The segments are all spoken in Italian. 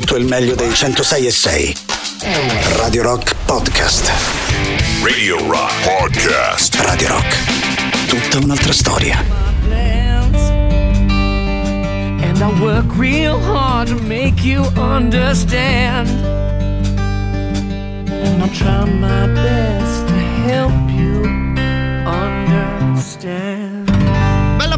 tutto il meglio dei 106 e 6. Radio Rock Podcast. Radio Rock Podcast. Radio Rock. Tutta un'altra storia. And I work real hard to make you understand. And I'll try my best to help you understand.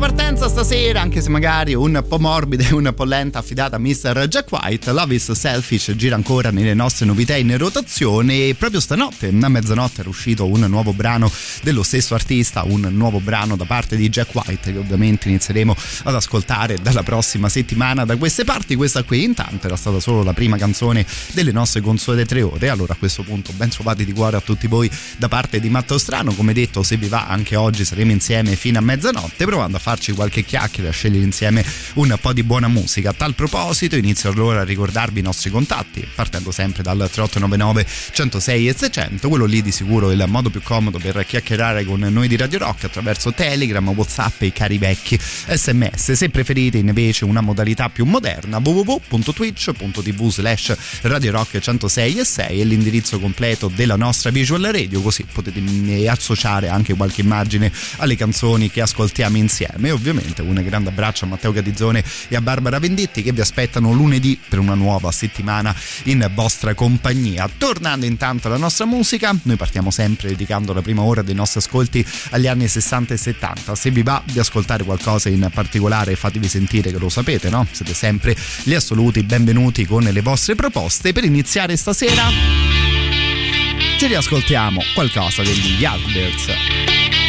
Partenza stasera, anche se magari un po' morbida e un po' lenta affidata a Mr. Jack White. Love is Selfish gira ancora nelle nostre novità in rotazione e proprio stanotte a mezzanotte era uscito un nuovo brano dello stesso artista, un nuovo brano da parte di Jack White che ovviamente inizieremo ad ascoltare dalla prossima settimana da queste parti. Questa qui intanto era stata solo la prima canzone delle nostre consuete tre ore. Allora a questo punto ben trovati di cuore a tutti voi da parte di Matto Strano. Come detto, se vi va anche oggi saremo insieme fino a mezzanotte provando a farci qualche chiacchiera, scegliere insieme un po' di buona musica. A tal proposito inizio allora a ricordarvi i nostri contatti, partendo sempre dal 3899 106 e 600, quello lì di sicuro è il modo più comodo per chiacchierare con noi di Radio Rock attraverso Telegram, Whatsapp e i cari vecchi sms. Se preferite invece una modalità più moderna www.twitch.tv slash Radio Rock 106 e 6 è l'indirizzo completo della nostra visual radio, così potete associare anche qualche immagine alle canzoni che ascoltiamo insieme e ovviamente un grande abbraccio a Matteo Gadizzone e a Barbara Venditti che vi aspettano lunedì per una nuova settimana in vostra compagnia. Tornando intanto alla nostra musica, noi partiamo sempre dedicando la prima ora dei nostri ascolti agli anni 60 e 70. Se vi va di ascoltare qualcosa in particolare fatevi sentire che lo sapete, no? Siete sempre gli assoluti benvenuti con le vostre proposte. Per iniziare stasera ci riascoltiamo qualcosa degli Yardbirds.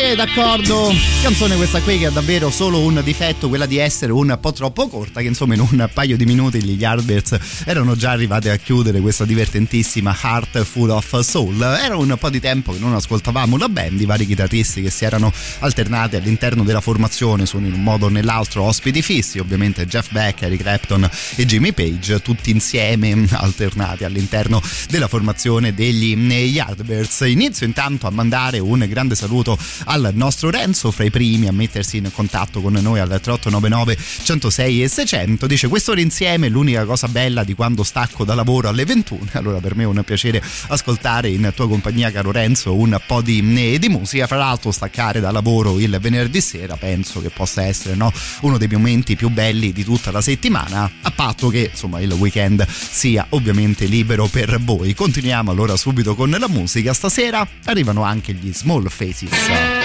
Siete d'accordo, canzone questa qui che ha davvero solo un difetto, quella di essere un po' troppo corta, che insomma in un paio di minuti gli Yardbirds erano già arrivati a chiudere questa divertentissima Heart Full of Soul. Era un po' di tempo che non ascoltavamo la band, i vari chitarristi che si erano alternati all'interno della formazione, sono in un modo o nell'altro ospiti fissi, ovviamente Jeff Beck, Eric Clapton e Jimmy Page, tutti insieme alternati all'interno della formazione degli Yardbirds. Inizio intanto a mandare un grande saluto al nostro Renzo fra i primi a mettersi in contatto con noi al 3899 106 e 600 dice quest'ora insieme l'unica cosa bella di quando stacco da lavoro alle 21 allora per me è un piacere ascoltare in tua compagnia caro Renzo un po' di, di musica. Fra l'altro staccare da lavoro il venerdì sera penso che possa essere no, uno dei momenti più belli di tutta la settimana a patto che insomma il weekend sia ovviamente libero per voi. Continuiamo allora subito con la musica. Stasera arrivano anche gli Small Faces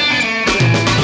Thank you.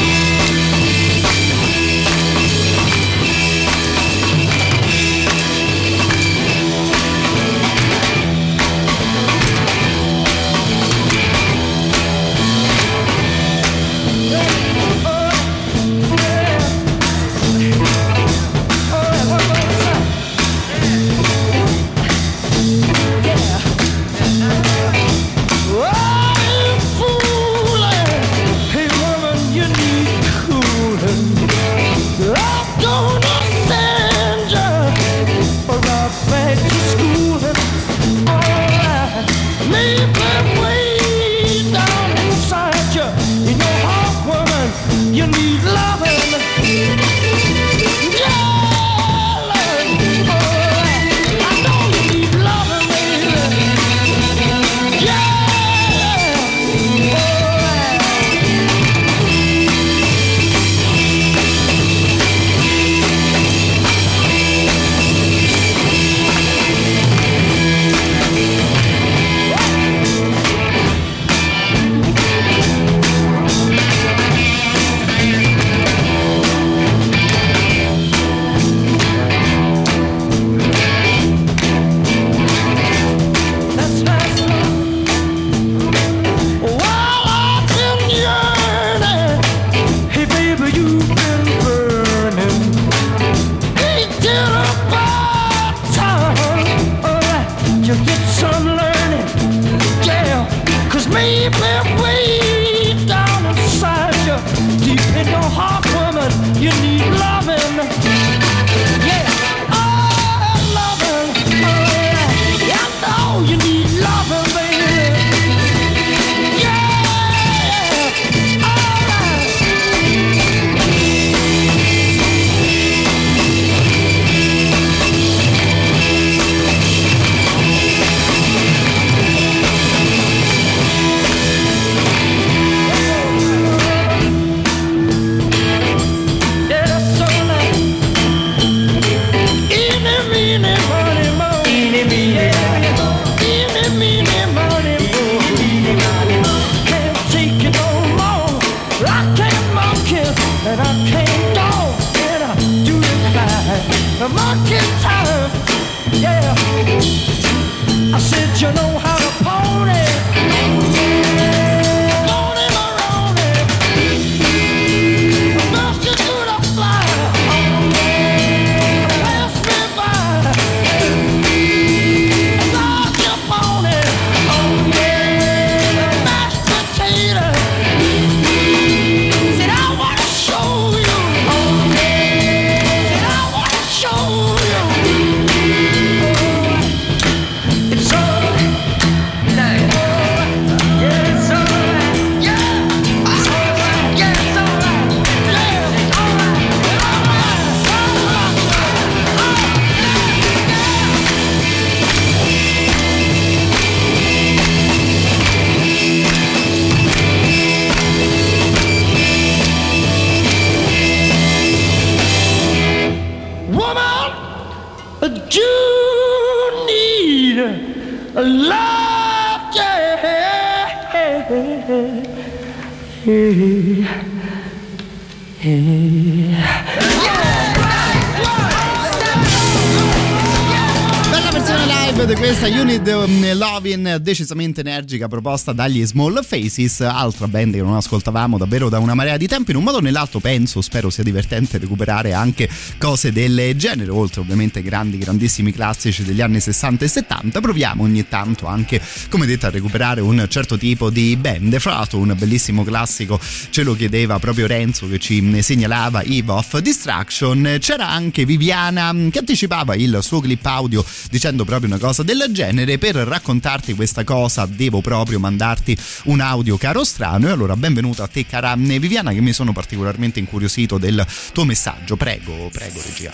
Decisamente energica proposta dagli Small Faces, altra band che non ascoltavamo davvero da una marea di tempo. In un modo o nell'altro penso, spero sia divertente recuperare anche cose del genere, oltre ovviamente grandi, grandissimi classici degli anni 60 e 70. Proviamo ogni tanto anche, come detto, a recuperare un certo tipo di band. Fra l'altro un bellissimo classico ce lo chiedeva proprio Renzo che ci segnalava Eve of Distraction. C'era anche Viviana che anticipava il suo clip audio dicendo proprio una cosa del genere. Per raccontarti questa cosa devo proprio mandarti un audio caro strano e allora benvenuto a te cara Viviana che mi sono particolarmente incuriosito del tuo messaggio. Prego, prego regia.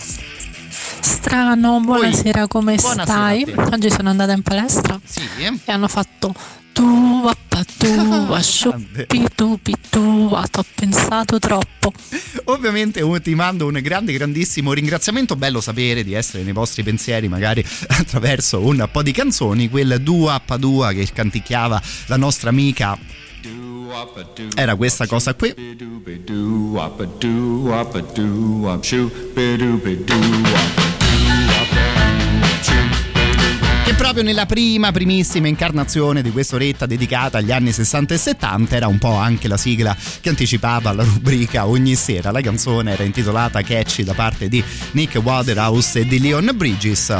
Strano, buonasera, come Buonasera stai? Oggi sono andata in palestra Sì, e hanno fatto tu, appa, tu, sciuppi, tu, pi, tu, ho pensato troppo. Ovviamente oh, ti mando un grande, grandissimo ringraziamento. Bello sapere di essere nei vostri pensieri, magari attraverso un po' di canzoni. Quel Dua Padua che canticchiava la nostra amica. Era questa cosa qui. Proprio nella prima, primissima incarnazione di questa oretta dedicata agli anni 60 e 70 era un po' anche la sigla che anticipava la rubrica ogni sera. La canzone era intitolata Catchy da parte di Nick Waterhouse e di Leon Bridges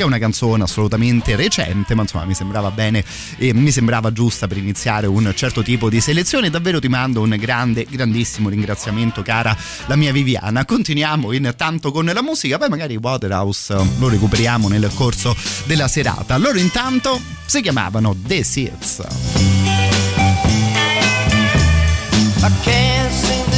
che è una canzone assolutamente recente, ma insomma mi sembrava bene e mi sembrava giusta per iniziare un certo tipo di selezione. Davvero ti mando un grande, grandissimo ringraziamento, cara la mia Viviana. Continuiamo intanto con la musica, poi magari Waterhouse lo recuperiamo nel corso della serata. Loro intanto si chiamavano The Seeds. I can't seem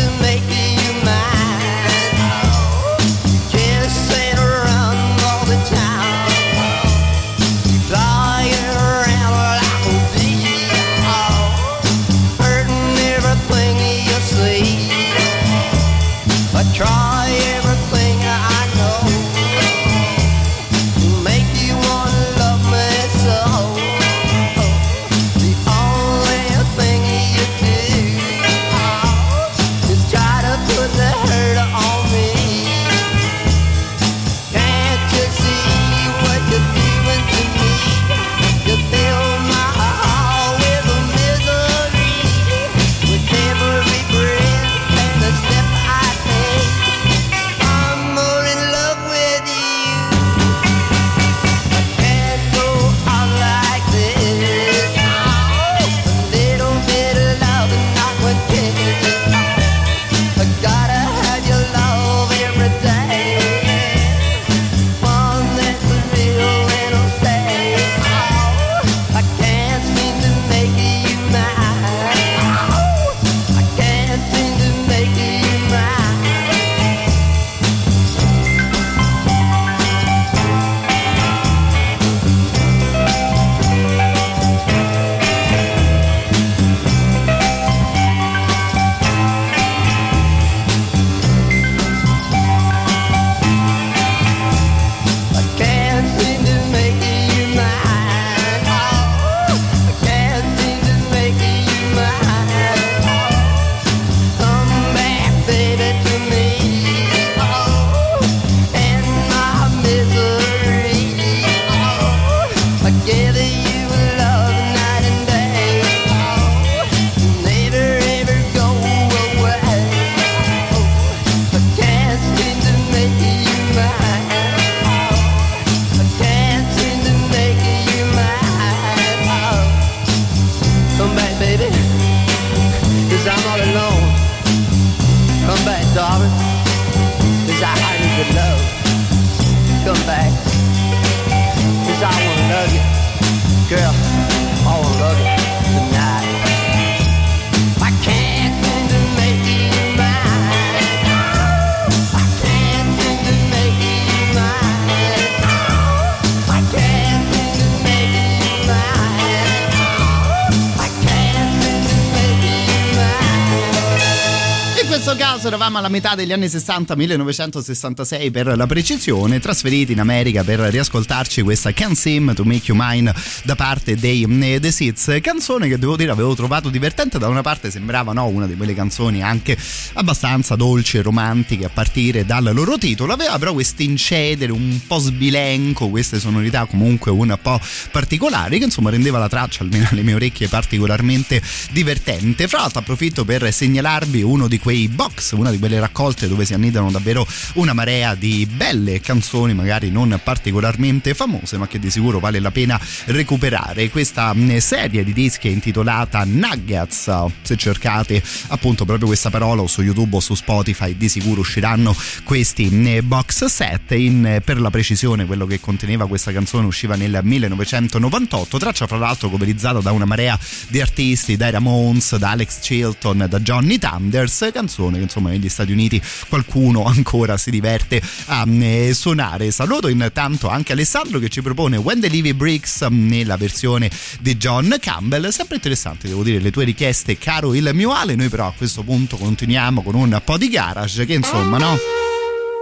caso eravamo alla metà degli anni 60, 1966 per la precisione, trasferiti in America per riascoltarci questa Can't Seem to Make You Mine da parte dei eh, The Seeds, canzone che devo dire avevo trovato divertente, da una parte sembrava no, una di quelle canzoni anche abbastanza dolci e romantiche a partire dal loro titolo, aveva però questo incedere un po' sbilenco, queste sonorità comunque un po' particolari che insomma rendeva la traccia almeno alle mie orecchie particolarmente divertente. Fra l'altro approfitto per segnalarvi uno di quei box una di quelle raccolte dove si annidano davvero una marea di belle canzoni, magari non particolarmente famose, ma che di sicuro vale la pena recuperare. Questa mh, serie di dischi è intitolata Nuggets, se cercate appunto proprio questa parola o su YouTube o su Spotify di sicuro usciranno questi mh, box set. In, per la precisione quello che conteneva questa canzone usciva nel 1998, traccia fra l'altro coverizzata da una marea di artisti, dai Ramones, da Alex Chilton, da Johnny Thunders, canzone che insomma negli Stati Uniti qualcuno ancora si diverte a eh, suonare. Saluto intanto anche Alessandro che ci propone When the Levy Bricks nella versione di John Campbell, sempre interessante devo dire le tue richieste caro il mio Ale, noi però a questo punto continuiamo con un po' di garage che insomma no?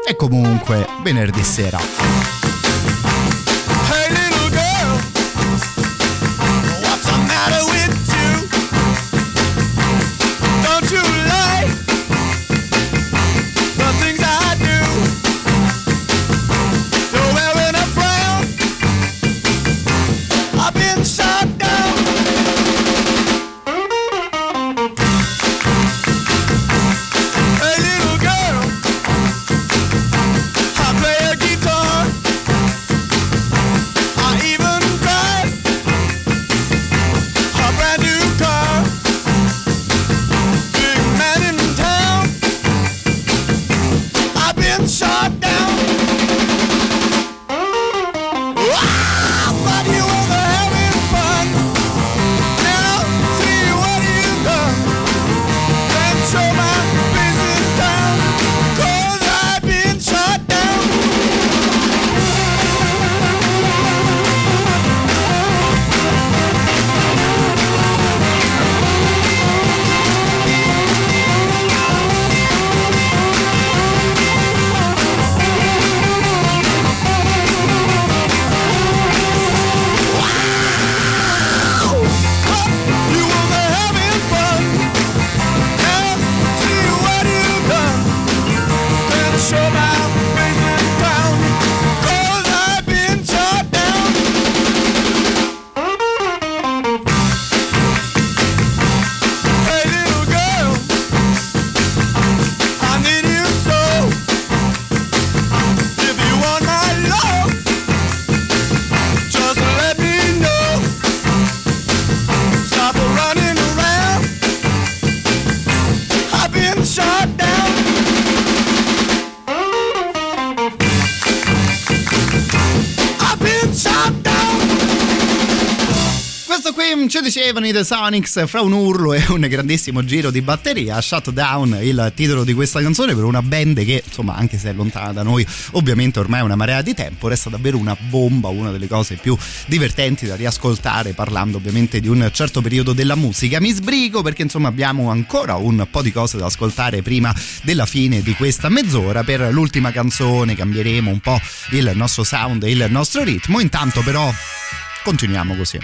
E comunque venerdì sera. Hey little girl, what's the matter with dicevano i The Sonics fra un urlo e un grandissimo giro di batteria. Shutdown, il titolo di questa canzone per una band che, insomma, anche se è lontana da noi, ovviamente ormai è una marea di tempo, resta davvero una bomba, una delle cose più divertenti da riascoltare, parlando ovviamente di un certo periodo della musica. Mi sbrigo perché, insomma, abbiamo ancora un po' di cose da ascoltare prima della fine di questa mezz'ora. Per l'ultima canzone cambieremo un po' il nostro sound e il nostro ritmo. Intanto, però, continuiamo così.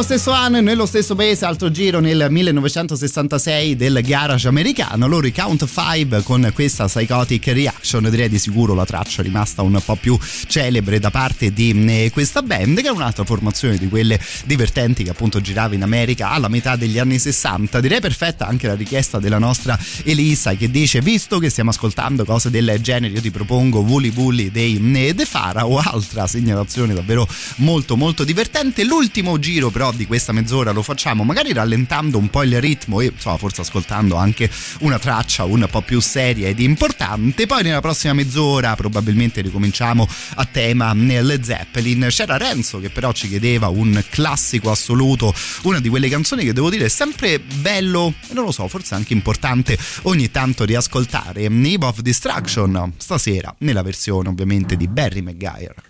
Nello stesso anno e nello stesso paese, altro giro nel 1966 del garage americano, loro i Count 5 con questa Psychotic Reaction, direi di sicuro la traccia rimasta un po' più celebre da parte di eh, questa band che è un'altra formazione di quelle divertenti che appunto girava in America alla metà degli anni 60. Direi perfetta anche la richiesta della nostra Elisa che dice visto che stiamo ascoltando cose del genere io ti propongo Wooly Bully dei eh, The o altra segnalazione davvero molto molto divertente. L'ultimo giro però di questa mezz'ora lo facciamo magari rallentando un po' il ritmo e insomma forse ascoltando anche una traccia un po' più seria ed importante. Poi nella prossima mezz'ora probabilmente ricominciamo a tema nel Zeppelin. C'era Renzo che però ci chiedeva un classico assoluto, una di quelle canzoni che devo dire è sempre bello e non lo so, forse anche importante ogni tanto riascoltare. Nib of Distraction stasera nella versione ovviamente di Barry McGuire.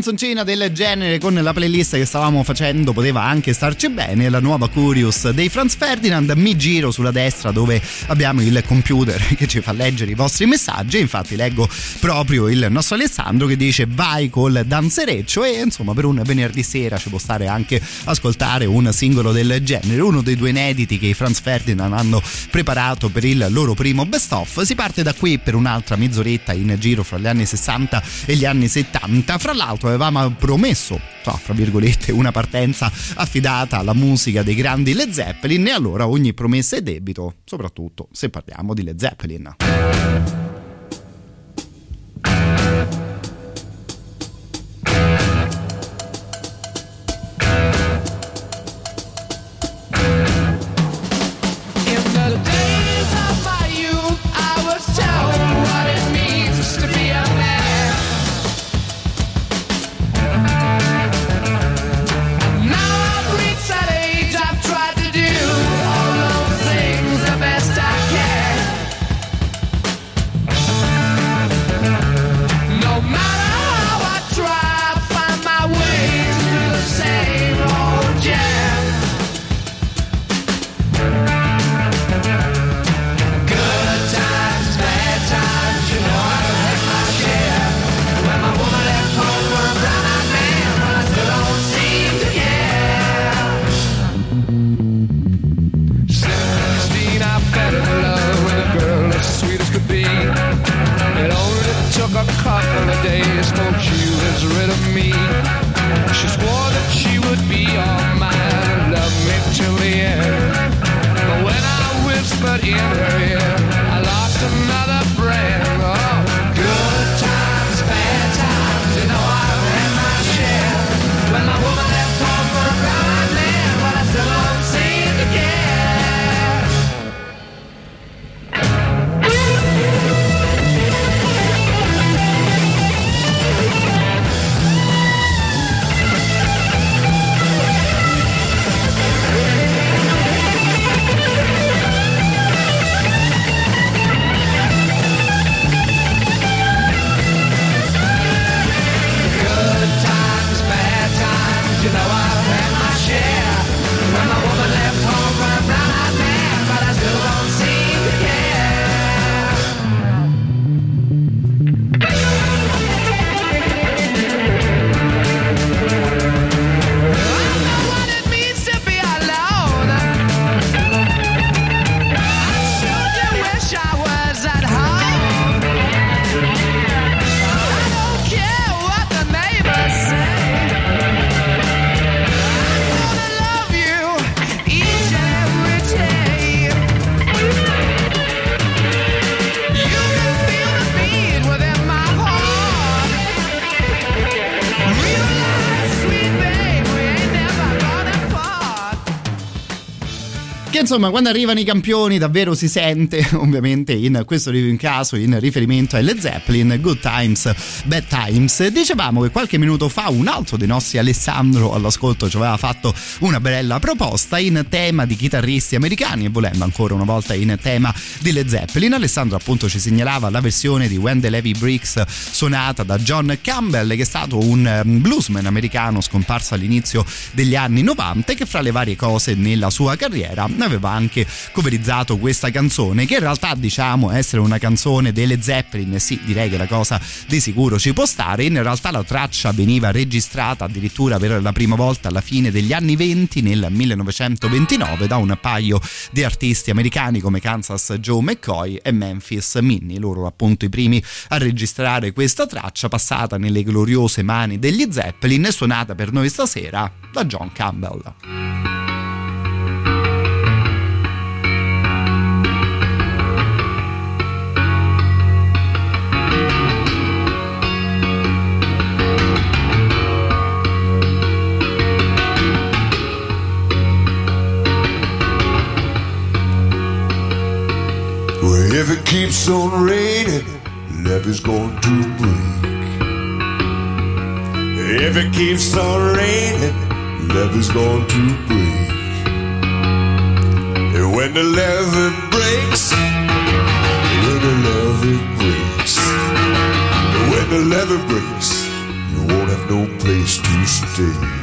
canzoncina del genere con la playlist che stavamo facendo poteva anche starci bene. La nuova Curious dei Franz Ferdinand. Mi giro sulla destra dove abbiamo il computer che ci fa leggere i vostri messaggi. Infatti, leggo proprio il nostro Alessandro che dice vai col danzereccio. E insomma, per un venerdì sera ci può stare anche ascoltare un singolo del genere. Uno dei due inediti che i Franz Ferdinand hanno preparato per il loro primo best of. Si parte da qui per un'altra mezz'oretta in giro fra gli anni 60 e gli anni 70. Fra l'altro avevamo promesso, tra virgolette, una partenza affidata alla musica dei grandi Led Zeppelin e allora ogni promessa è debito, soprattutto se parliamo di Led Zeppelin. Che insomma, quando arrivano i campioni davvero si sente, ovviamente in questo in caso in riferimento ai Led Zeppelin, Good Times, Bad Times. Dicevamo che qualche minuto fa un altro dei nostri Alessandro all'ascolto ci aveva fatto una bella proposta in tema di chitarristi americani e volendo ancora una volta in tema Led Zeppelin. Alessandro appunto ci segnalava la versione di When the Levy Bricks suonata da John Campbell che è stato un ehm, bluesman americano scomparso all'inizio degli anni 90 e che fra le varie cose nella sua carriera aveva anche coverizzato questa canzone che in realtà diciamo essere una canzone delle Zeppelin sì direi che la cosa di sicuro ci può stare. In realtà la traccia veniva registrata addirittura per la prima volta alla fine degli anni 20 nel 1929 da un paio di artisti americani come Kansas Joe McCoy e Memphis Minnie. Loro appunto i primi a registrare questa traccia passata nelle gloriose mani degli Zeppelin e suonata per noi stasera da John Campbell if it keeps on raining, love is going to break. If it keeps on raining, love is going to break. And when the love breaks, when the love breaks, when the love breaks, you won't have no place to stay.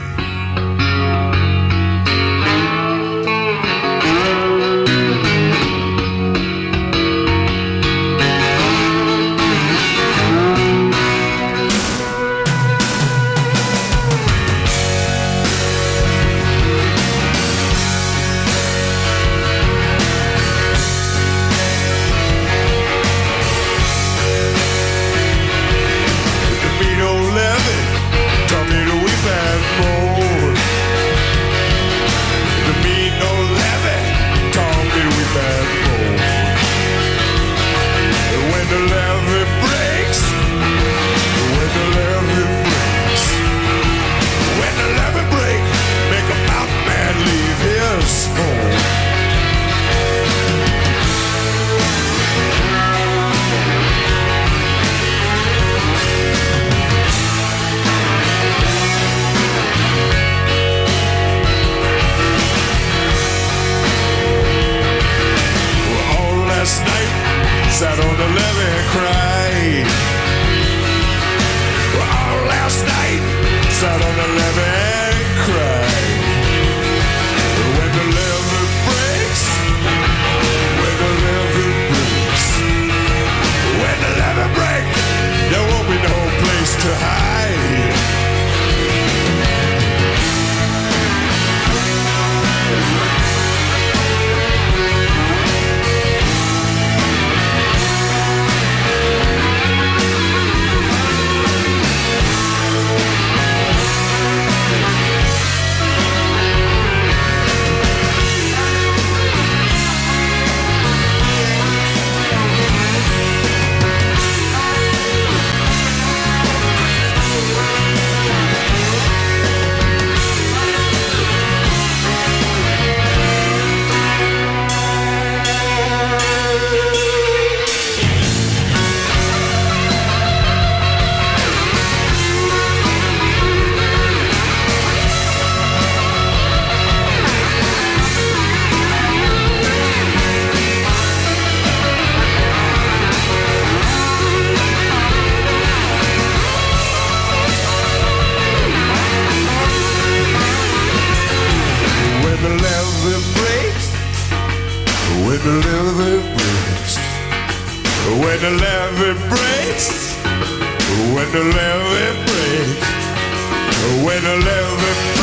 the levee breaks, when the levee breaks, when the levee breaks, when the levee breaks.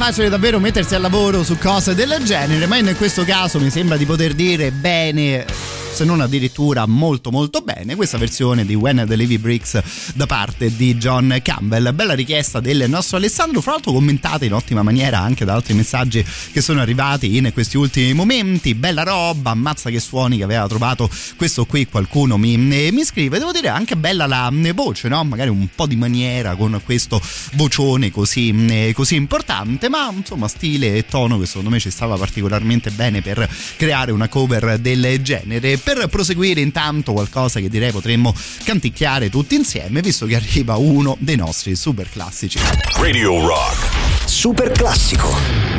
Facile davvero mettersi al lavoro su cose del genere, ma in questo caso mi sembra di poter dire bene se non addirittura molto molto bene. Questa versione di When the Levy Bricks da parte di John Campbell. Bella richiesta del nostro Alessandro. Fra l'altro commentata in ottima maniera anche da altri messaggi che sono arrivati in questi ultimi momenti. Bella roba ammazza che suoni che aveva trovato questo qui qualcuno mi, mi scrive. Devo dire anche bella la voce no? magari un po' di maniera con questo vocione così, così importante ma insomma stile e tono che secondo me ci stava particolarmente bene per creare una cover del genere per proseguire intanto qualcosa che direi potremmo canticchiare tutti insieme visto che arriva uno dei nostri super classici Radio Rock. Super classico.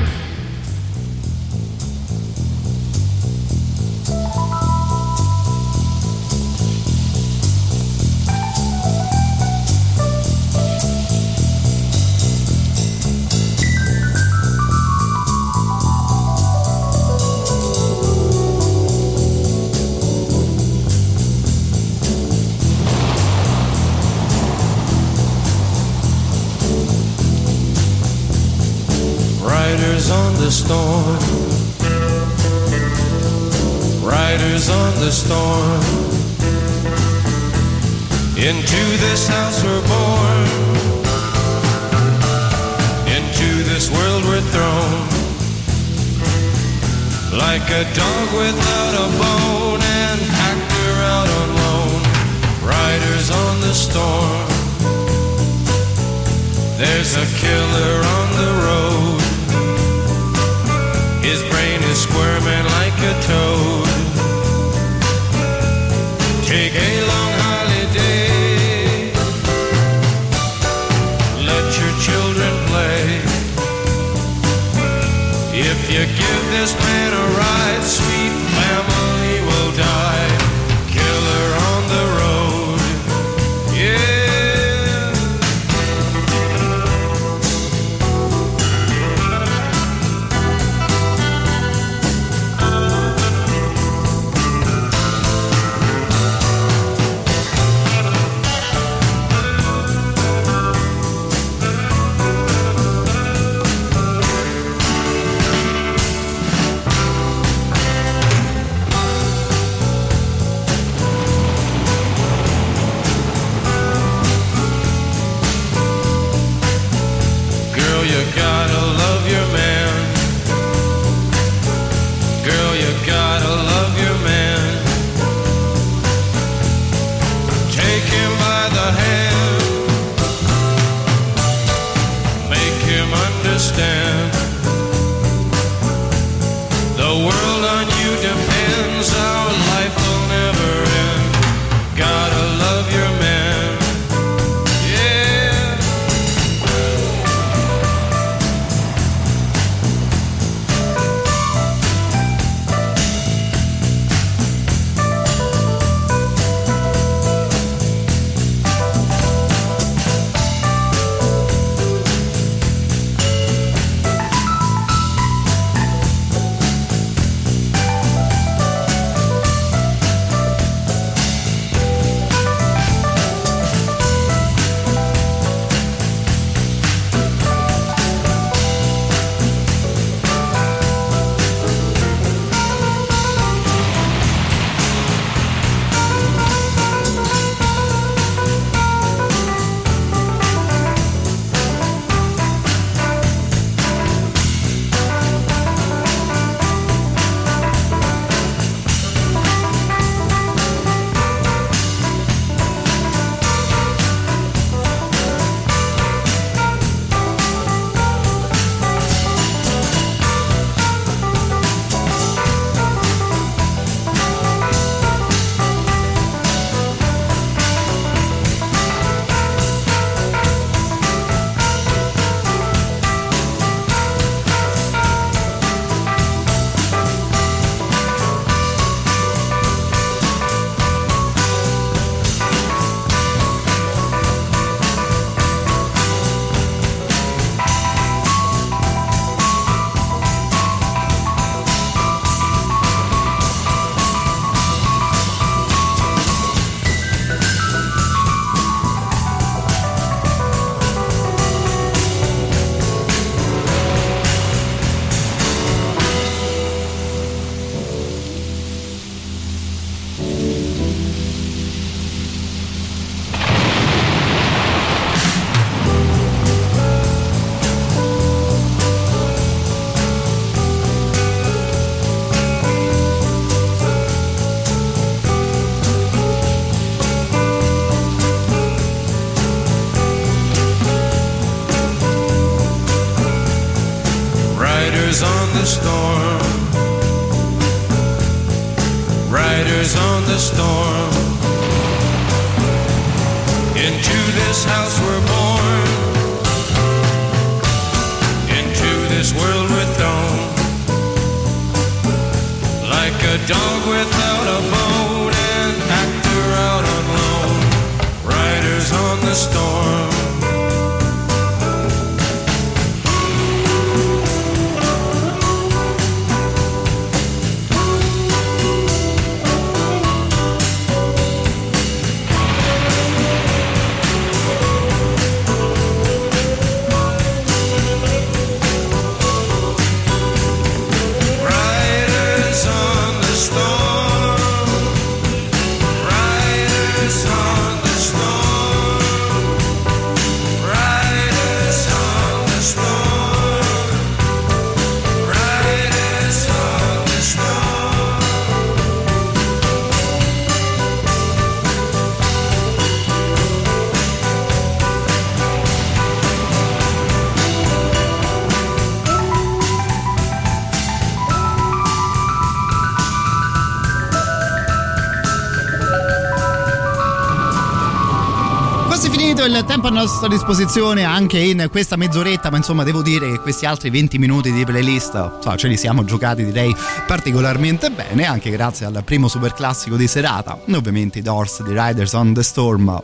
Il tempo a nostra disposizione anche in questa mezz'oretta, ma insomma devo dire che questi altri 20 minuti di playlist insomma, ce li siamo giocati direi particolarmente bene, anche grazie al primo super classico di serata, ovviamente i Doors di Riders on the Storm,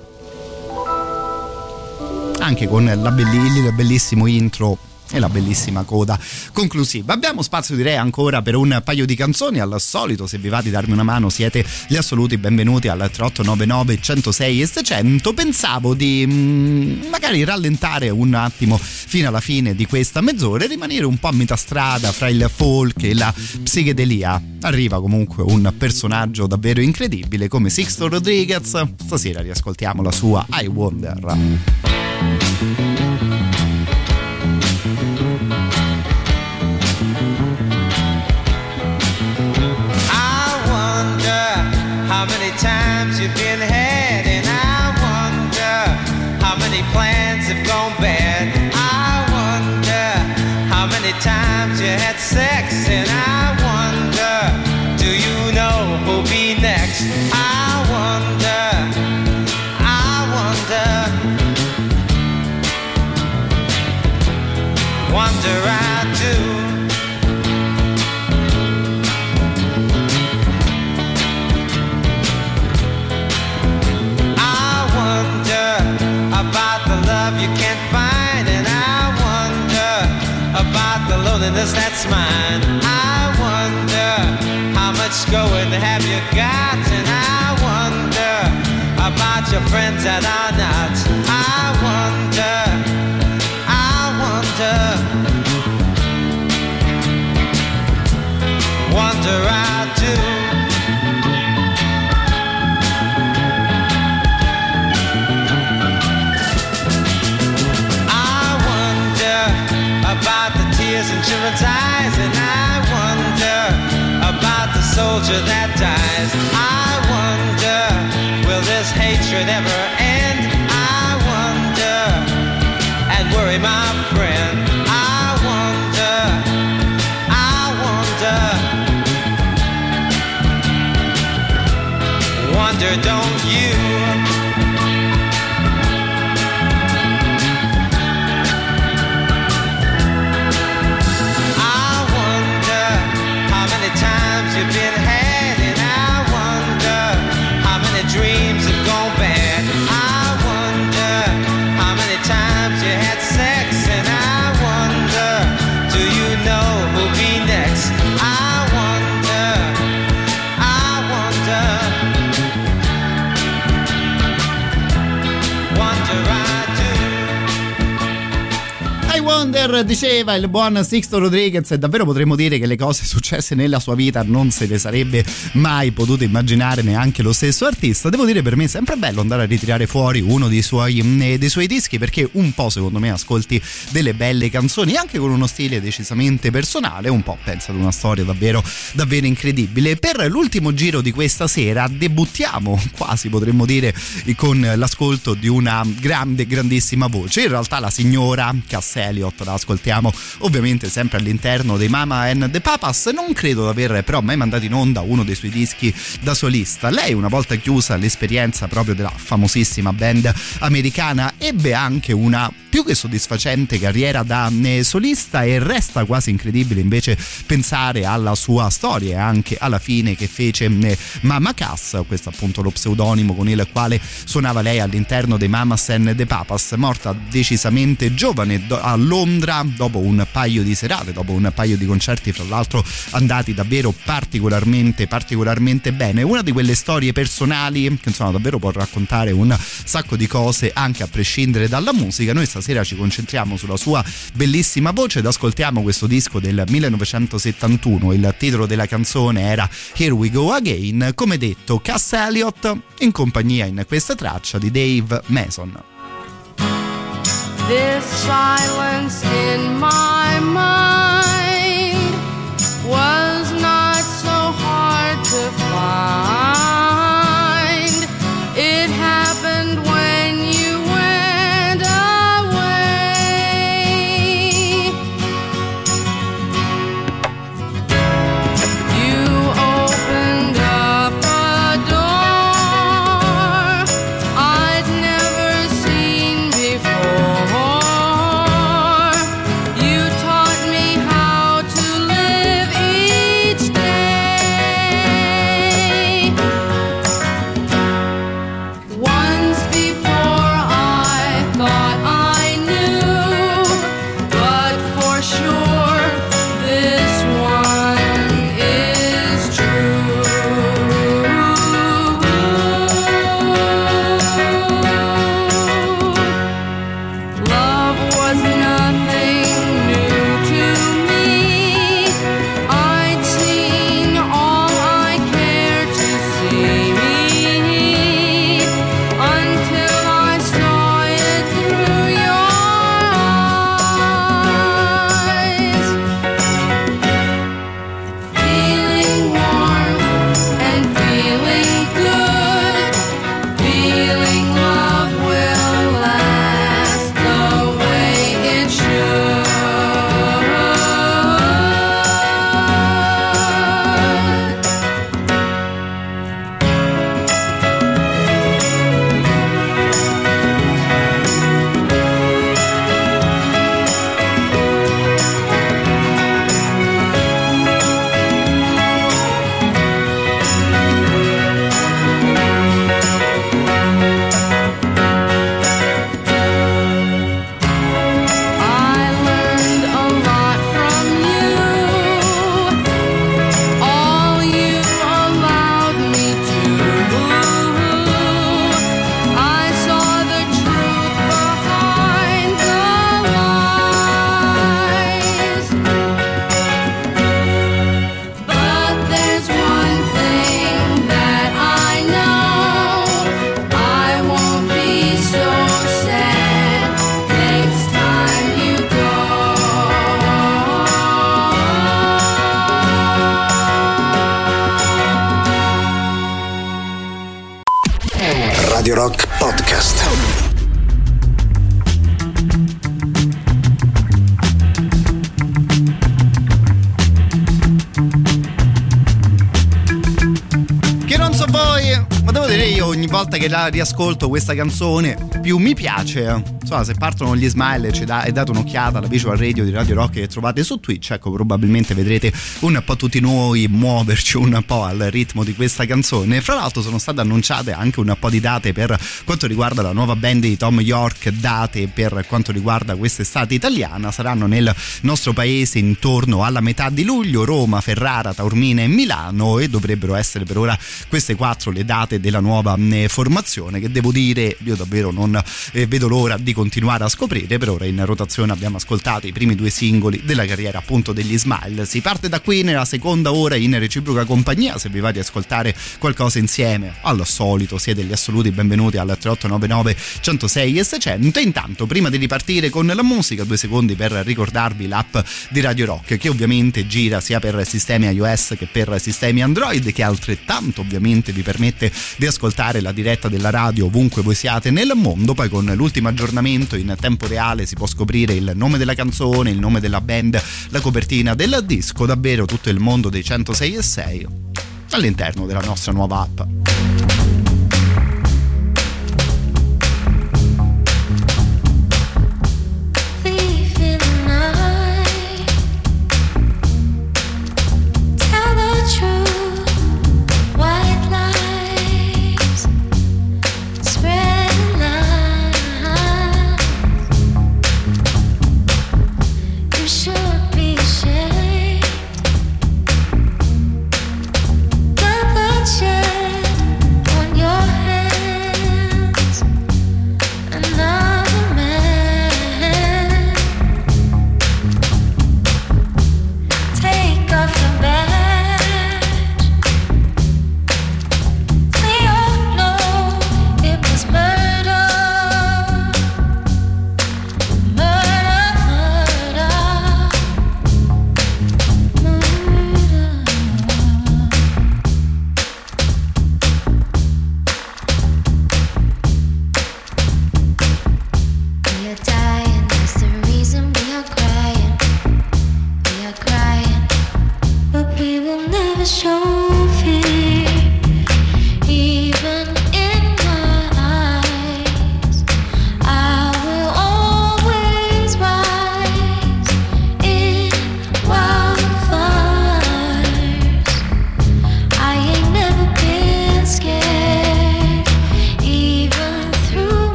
anche con la belli- il bellissimo intro e la bellissima coda conclusiva. Abbiamo spazio direi ancora per un paio di canzoni, al solito se vi va di darmi una mano siete gli assoluti benvenuti al 3899 106 e 600. Pensavo di mm, magari rallentare un attimo fino alla fine di questa mezz'ora e rimanere un po' a metà strada fra il folk e la psichedelia. Arriva comunque un personaggio davvero incredibile come Sixto Rodriguez. Stasera riascoltiamo la sua I Wonder. Times you've been had, and I wonder how many plans have gone bad. I wonder how many times you had sex, going have you got, and I wonder about your friends that are not. Soldier that dies. I wonder, will this hatred ever Diceva il buon Sixto Rodriguez e davvero potremmo dire che le cose successe nella sua vita non se le sarebbe mai potuto immaginare neanche lo stesso artista. Devo dire per me è sempre bello andare a ritirare fuori uno dei suoi, mm, dei suoi dischi perché un po' secondo me ascolti delle belle canzoni anche con uno stile decisamente personale, un po' pensa ad una storia davvero, davvero incredibile. Per l'ultimo giro di questa sera debuttiamo quasi potremmo dire con l'ascolto di una grande, grandissima voce, in realtà la signora Cassella Elliott, la ascoltiamo ovviamente sempre all'interno dei Mama and the Papas, non credo di aver però mai mandato in onda uno dei suoi dischi da solista. Lei una volta chiusa l'esperienza proprio della famosissima band americana ebbe anche una più che soddisfacente carriera da eh, solista e resta quasi incredibile invece pensare alla sua storia e anche alla fine che fece eh, Mama Cass, questo appunto lo pseudonimo con il quale suonava lei all'interno dei Mamas and the Papas, morta decisamente giovane a Londra dopo un paio di serate, dopo un paio di concerti fra l'altro andati davvero particolarmente particolarmente bene. Una di quelle storie personali che insomma davvero può raccontare un sacco di cose anche a prescindere dalla musica. Noi stasera ci concentriamo sulla sua bellissima voce ed ascoltiamo questo disco del 1971. Il titolo della canzone era Here We Go Again, come detto Cass Elliot in compagnia in questa traccia di Dave Mason. This silence in my mind che la riascolto questa canzone più mi piace. Insomma, se partono gli smile ci da, e date un'occhiata alla visual radio di Radio Rock che trovate su Twitch, ecco, probabilmente vedrete un po' tutti noi muoverci un po' al ritmo di questa canzone. Fra l'altro sono state annunciate anche un po' di date per quanto riguarda la nuova band di Tom York, date per quanto riguarda quest'estate italiana, saranno nel nostro paese intorno alla metà di luglio, Roma, Ferrara, Taormina e Milano e dovrebbero essere per ora queste quattro le date della nuova eh, formazione che devo dire io davvero non eh, vedo l'ora di continuare a scoprire per ora in rotazione abbiamo ascoltato i primi due singoli della carriera appunto degli Smile si parte da qui nella seconda ora in reciproca compagnia se vi va di ascoltare qualcosa insieme. Al solito siete gli assoluti benvenuti al 3899 106 e 600 intanto prima di ripartire con la musica due secondi per ricordarvi l'app di Radio Rock che ovviamente gira sia per sistemi iOS che per sistemi Android che altrettanto ovviamente vi permette di ascoltare la diretta della radio ovunque voi siate nel mondo. Poi con l'ultimo aggiornamento aggiornamento in tempo reale, si può scoprire il nome della canzone, il nome della band, la copertina del disco, davvero tutto il mondo dei 106 e 6 all'interno della nostra nuova app.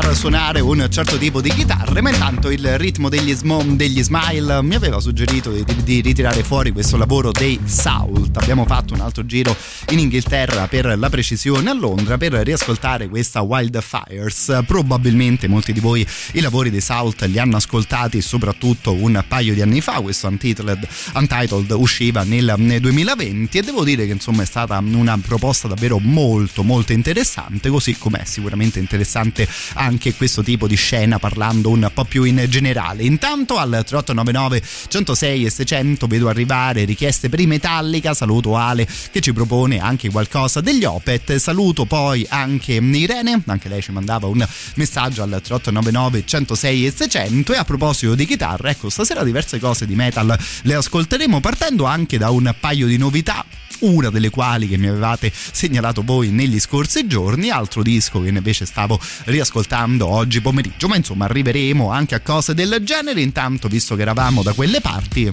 Far suonare un certo tipo di chitarre, ma intanto il ritmo degli, smo- degli smile mi aveva suggerito di- di ritirare fuori questo lavoro dei Salt. Abbiamo fatto un altro giro in Inghilterra per la precisione a Londra per riascoltare questa Wildfires. Probabilmente molti di voi i lavori dei Salt li hanno ascoltati soprattutto un paio di anni fa, questo Untitled, Untitled usciva nel nel 2020 e devo dire che insomma è stata una proposta davvero molto molto interessante, così com'è sicuramente interessante anche questo tipo di scena parlando un po' più in generale. Intanto al 3899 106 e 600 vedo arrivare richieste per i Metallica, saluto Ale che ci propone anche qualcosa degli Opet, saluto poi anche Irene, anche lei ci mandava un messaggio al 3899 106 e 600 e a proposito di chitarra, ecco stasera diverse cose di metal le ascolteremo partendo anche da un paio di novità una delle quali che mi avevate segnalato voi negli scorsi giorni, altro disco che invece stavo riascoltando oggi pomeriggio, ma insomma arriveremo anche a cose del genere, intanto visto che eravamo da quelle parti,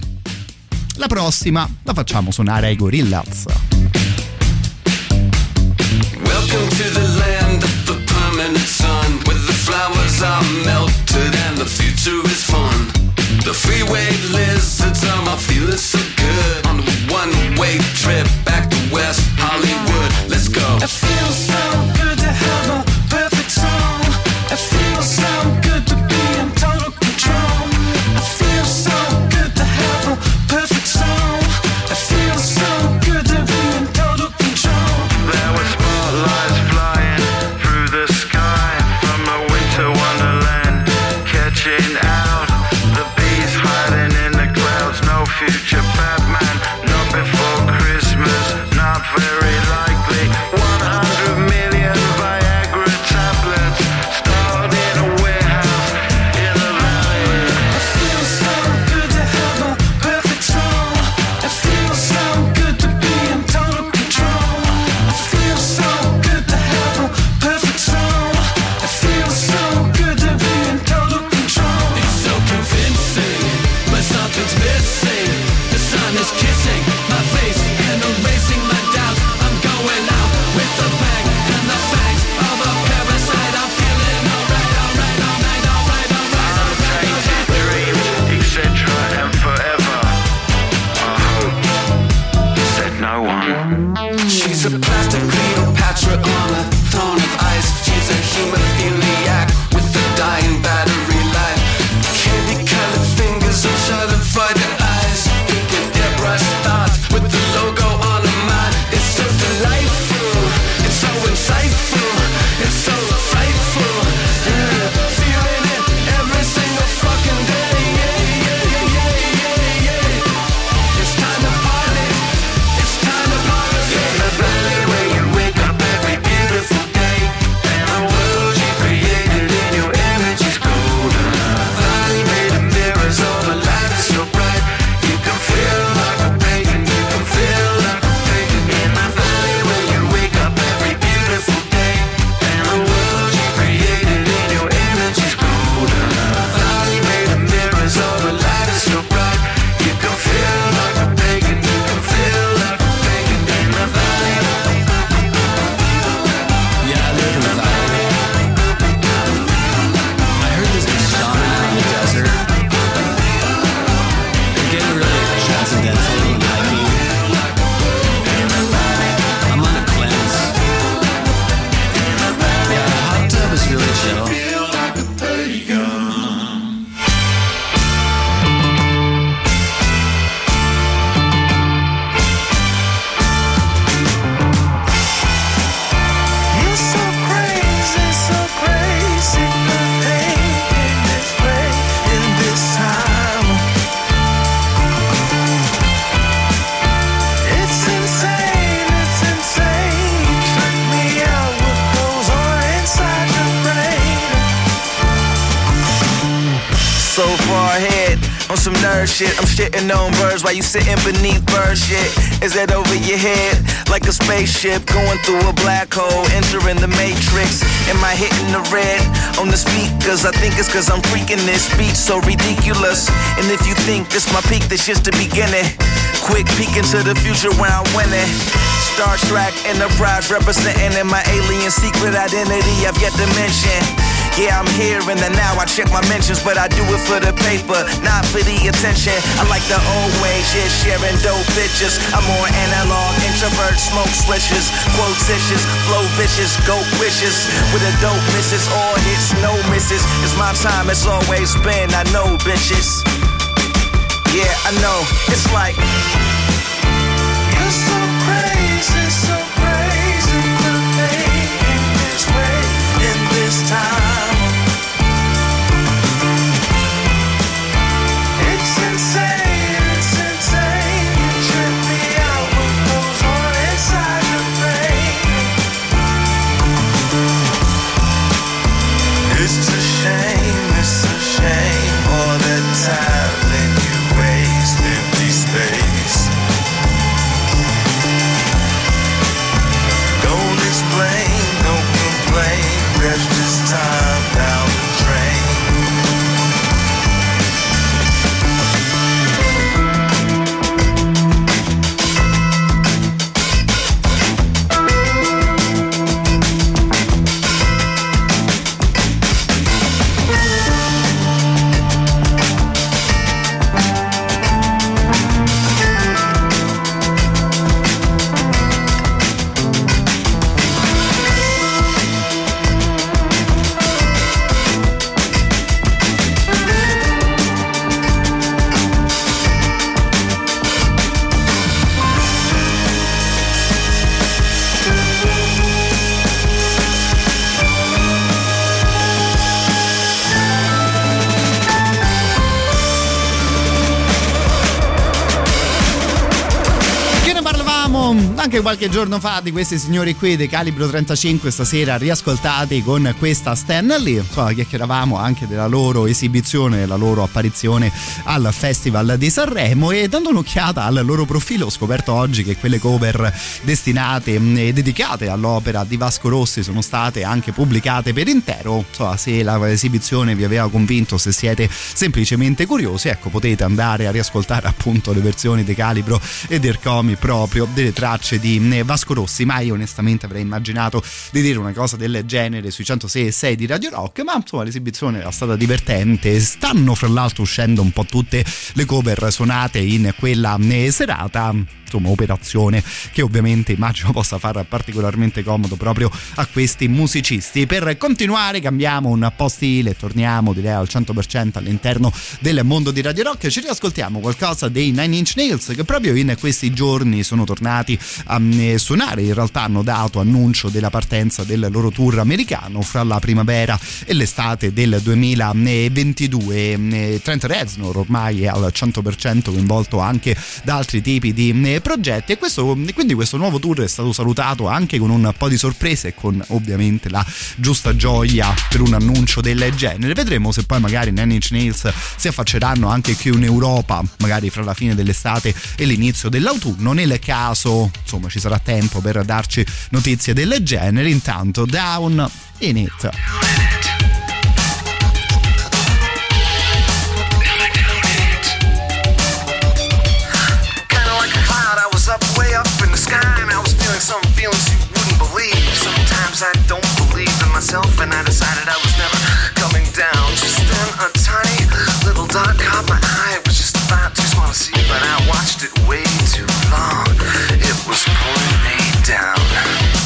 la prossima la facciamo suonare ai Gorillaz. Welcome to the land of the permanent sun, where the flowers are melted and the future is fun. The freeway lizards are my feeling so good on a one-way trip one. She's a plastic Cleopatra on a throne of ice. She's a hemophiliac with a dying battery. Birds while you sitting beneath bird shit. Is that over your head? Like a spaceship going through a black hole, entering the matrix. Am I hitting the red on the speakers? I think it's cause I'm freaking this speech so ridiculous. And if you think this my peak, this just the beginning. Quick peek into the future where I'm winning. Star Trek Enterprise representing in my alien secret identity I've yet to mention. Yeah, I'm here and then now I check my mentions, but I do it for the paper, not for the attention. I like the old ways, yeah, sharing dope bitches. I'm more analog, introvert, smoke switches, quotitious, flow vicious, goat wishes. With a dope misses, all hits, no misses. It's my time, it's always been, I know, bitches. Yeah, I know, it's like. Anche qualche giorno fa di questi signori qui dei calibro 35 stasera riascoltati con questa Stanley insomma chiacchieravamo anche della loro esibizione della loro apparizione al Festival di Sanremo e dando un'occhiata al loro profilo ho scoperto oggi che quelle cover destinate mh, e dedicate all'opera di Vasco Rossi sono state anche pubblicate per intero. Insomma se l'esibizione vi aveva convinto se siete semplicemente curiosi ecco potete andare a riascoltare appunto le versioni dei calibro e del comi proprio delle tracce di eh, Vasco Rossi mai onestamente avrei immaginato di dire una cosa del genere sui 106 e 6 di Radio Rock ma insomma l'esibizione era stata divertente. Stanno fra l'altro uscendo un po' tutte le cover suonate in quella eh, serata insomma operazione che ovviamente immagino possa far particolarmente comodo proprio a questi musicisti. Per continuare cambiamo un po' stile torniamo direi al 100% all'interno del mondo di Radio Rock. Ci riascoltiamo qualcosa dei Nine Inch Nails che proprio in questi giorni sono tornati a eh, suonare. In realtà hanno dato annuncio della partenza del loro tour americano fra la primavera e l'estate del 2022 Eh, Trent Reznor ormai è al 100% coinvolto anche da altri tipi di progetti e questo, quindi questo nuovo tour è stato salutato anche con un po' di sorprese e con ovviamente la giusta gioia per un annuncio del genere. Vedremo se poi magari Nine Inch Nails si affacceranno anche qui in Europa magari fra la fine dell'estate e l'inizio dell'autunno. Nel caso insomma ci sarà tempo per darci notizie del genere. Intanto Down in It feelings you wouldn't believe. Sometimes I don't believe in myself and I decided I was never coming down. Just then a tiny little dot caught my eye. It was just about too small to see, but I watched it way too long. It was pulling me down.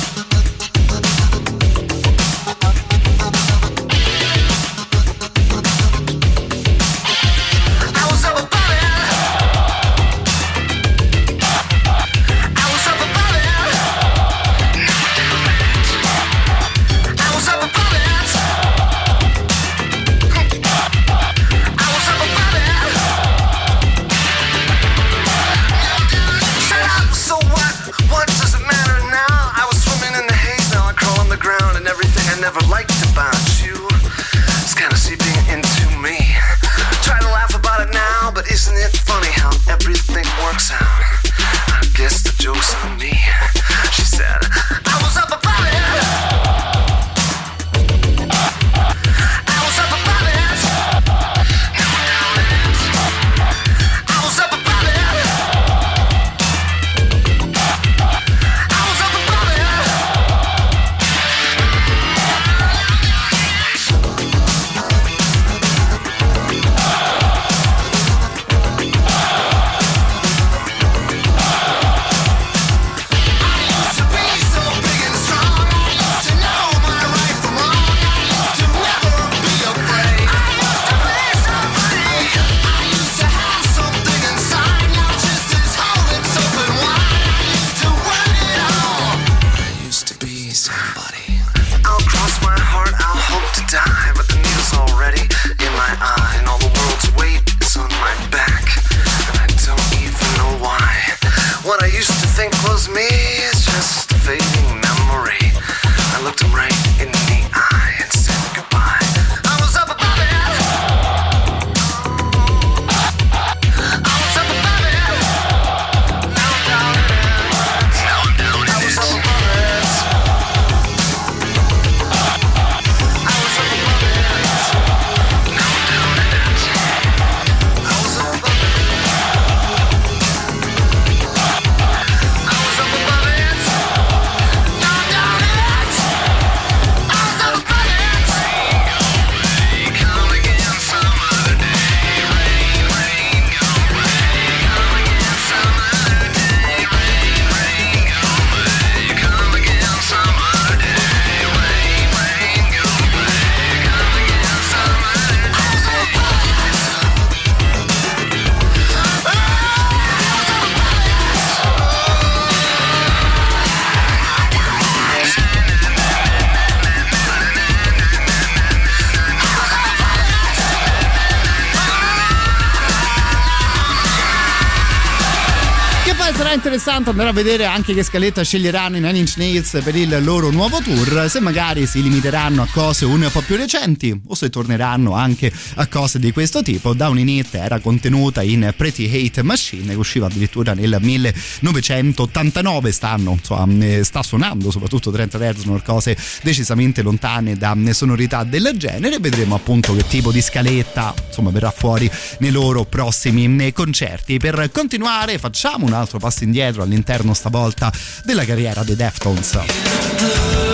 Interessante andare a vedere anche che scaletta sceglieranno i Nine Inch Nails per il loro nuovo tour, se magari si limiteranno a cose un po' più recenti o se torneranno anche a cose di questo tipo. Down in It era contenuta in Pretty Hate Machine che usciva addirittura nel 1989, stanno, insomma, eh, sta suonando soprattutto Trent Reznor cose decisamente lontane da sonorità del genere, vedremo appunto che tipo di scaletta insomma verrà fuori nei loro prossimi eh, concerti. Per continuare facciamo un altro passo indietro all'interno stavolta della carriera dei Deftones.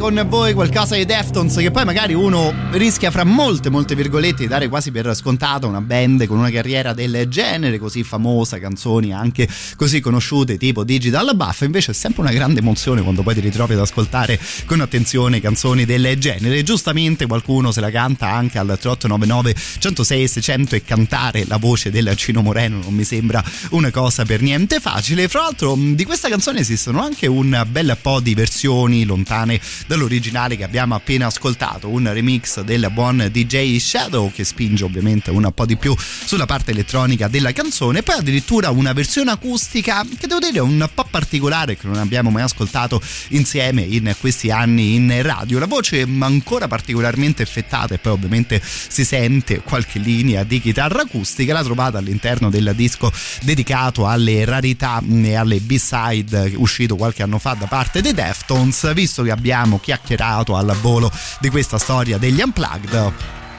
Con voi qualcosa di Deftones che poi magari uno rischia fra molte molte virgolette di dare quasi per scontato una band con una carriera del genere così famosa, canzoni anche così conosciute tipo Digital Buff, invece è sempre una grande emozione quando poi ti ritrovi ad ascoltare con attenzione canzoni del genere. Giustamente qualcuno se la canta anche al 3899 106 600 e cantare la voce del Cino Moreno non mi sembra una cosa per niente facile. Fra l'altro di questa canzone esistono anche un bel po' di versioni lontane dall'originale che abbiamo appena ascoltato, un remix del buon DJ Shadow che spinge ovviamente un po' di più sulla parte elettronica della canzone, poi addirittura una versione acustica che devo dire un po' particolare che non abbiamo mai ascoltato insieme in questi anni in radio, la voce ancora particolarmente effettata e poi ovviamente si sente qualche linea di chitarra acustica, la trovate all'interno del disco dedicato alle rarità e alle B-side uscito qualche anno fa da parte dei Deftones, visto che abbiamo chiacchierato al volo di questa storia degli unplugged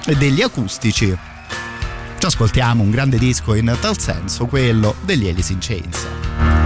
e degli acustici. Ci ascoltiamo un grande disco in tal senso, quello degli Alice in Chains.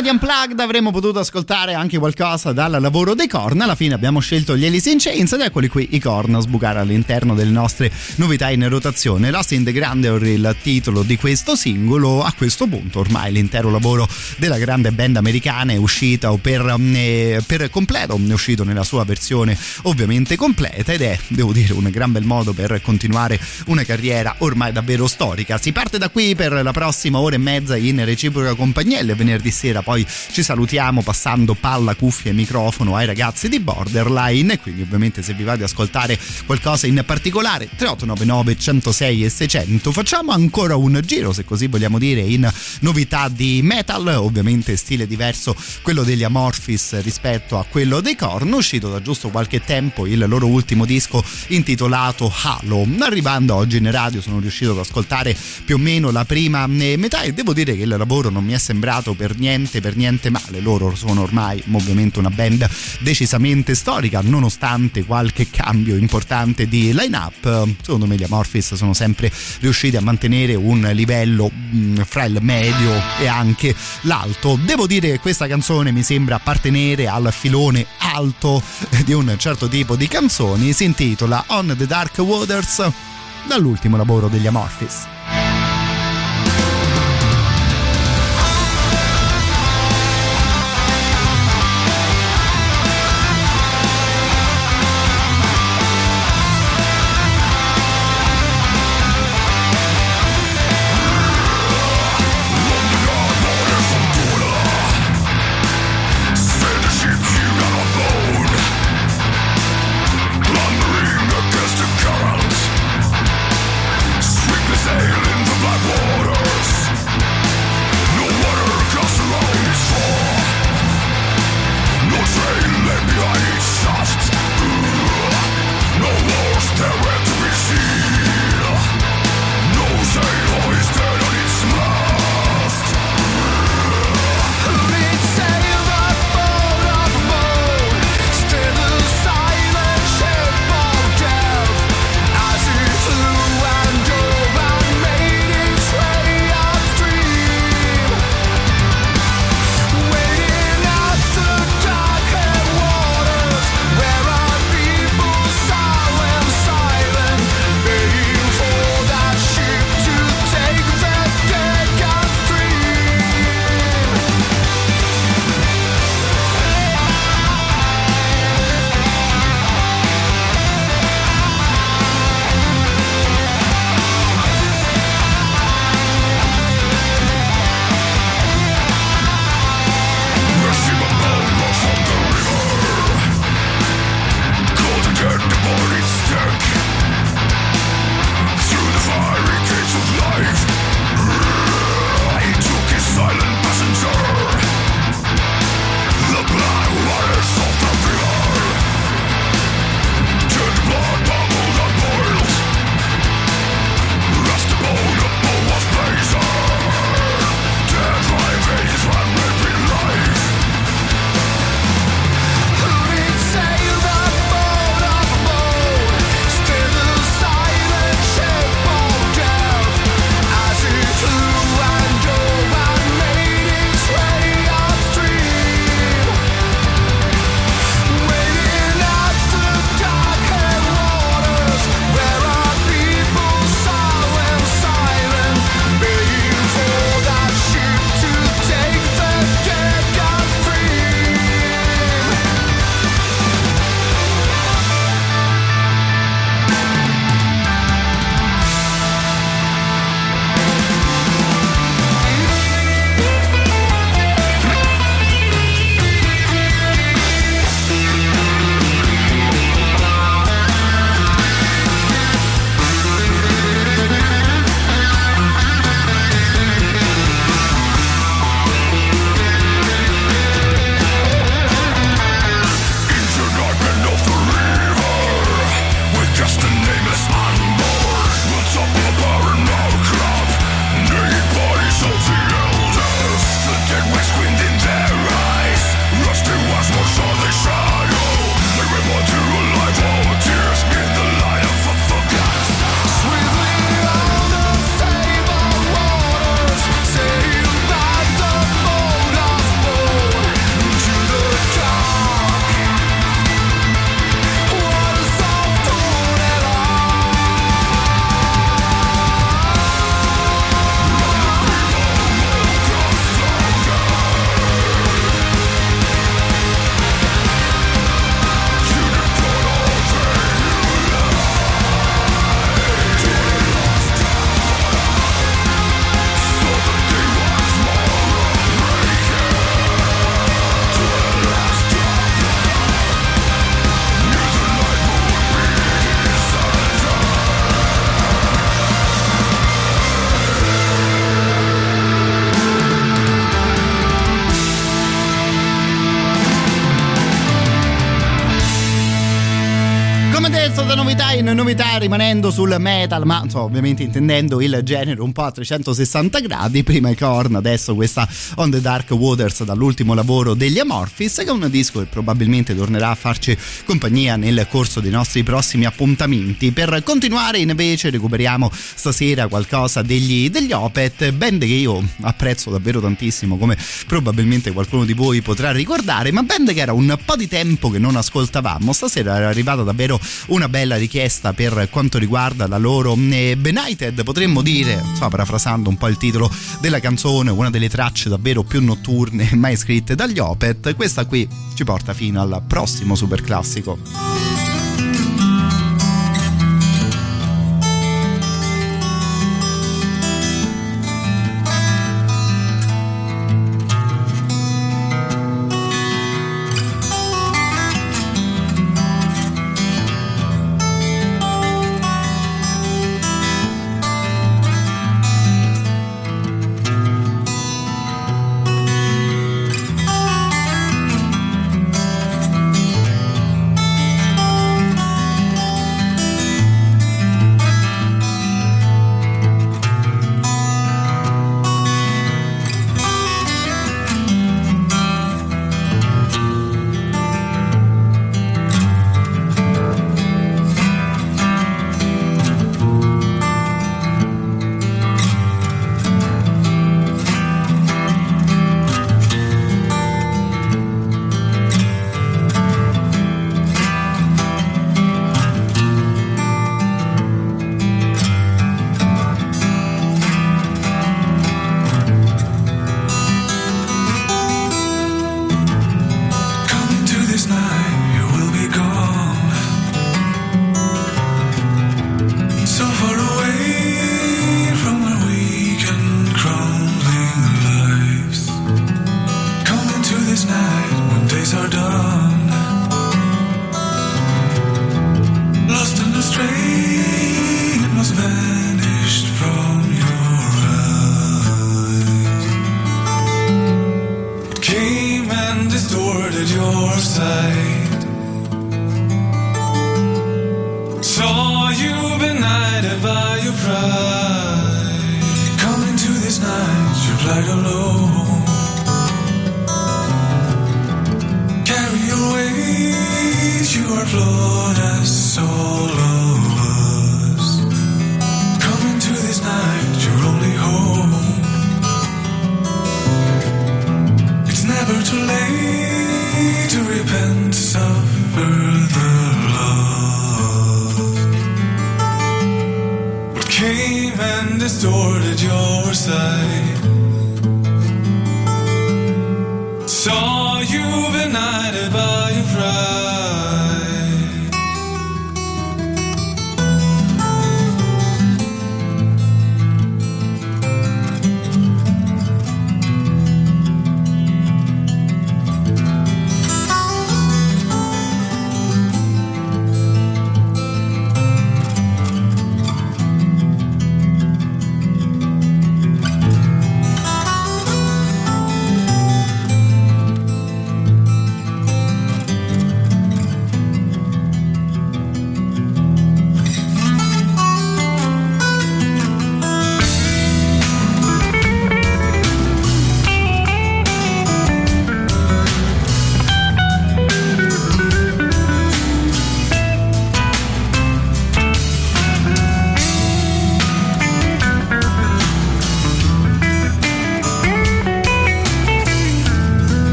Prima di Unplugged avremmo potuto ascoltare anche qualcosa dal lavoro dei Korn. Alla fine abbiamo scelto gli Alice in Chains ed eccoli qui i Korn a sbucare all'interno delle nostre novità in rotazione. Lost in the Grandeur il titolo di questo singolo. A questo punto ormai l'intero lavoro della grande band americana è uscita per, eh, per completo, è uscito nella sua versione ovviamente completa ed è, devo dire, un gran bel modo per continuare una carriera ormai davvero storica. Si parte da qui per la prossima ora e mezza in reciproca compagnia. Il venerdì sera poi ci salutiamo passando palla, cuffie e microfono ai ragazzi di Borderline. Quindi, ovviamente, se vi va di ascoltare qualcosa in particolare, 3899 106 e 600. Facciamo ancora un giro, se così vogliamo dire, in novità di metal. Ovviamente, stile diverso, quello degli Amorphis rispetto a quello dei Korn. Uscito da giusto qualche tempo il loro ultimo disco intitolato Halo. Arrivando oggi in radio, sono riuscito ad ascoltare più o meno la prima eh, metà e devo dire che il lavoro non mi è sembrato per niente per niente male. Loro sono ormai ovviamente una band decisamente storica nonostante qualche cambio importante di line up secondo me gli Amorphis sono sempre riusciti a mantenere un livello mh, fra il medio e anche l'alto. Devo dire che questa canzone mi sembra appartenere al filone alto di un certo tipo di canzoni. Si intitola On the Dark Waters dall'ultimo lavoro degli Amorphis rimanendo sul metal, ma insomma, ovviamente intendendo il genere un po' a 360 gradi. Prima i Korn, adesso questa On the Dark Waters dall'ultimo lavoro degli Amorphis, che è un disco che probabilmente tornerà a farci compagnia nel corso dei nostri prossimi appuntamenti. Per continuare invece recuperiamo stasera qualcosa degli, degli Opet, band che io apprezzo davvero tantissimo, come probabilmente qualcuno di voi potrà ricordare, ma band che era un po' di tempo che non ascoltavamo. Stasera era arrivata davvero una bella richiesta per quanto riguarda la loro eh, Benighted, potremmo dire, so, parafrasando un po' il titolo della canzone, una delle tracce davvero più notturne mai scritte dagli Opet. Questa qui ci porta fino al prossimo super classico.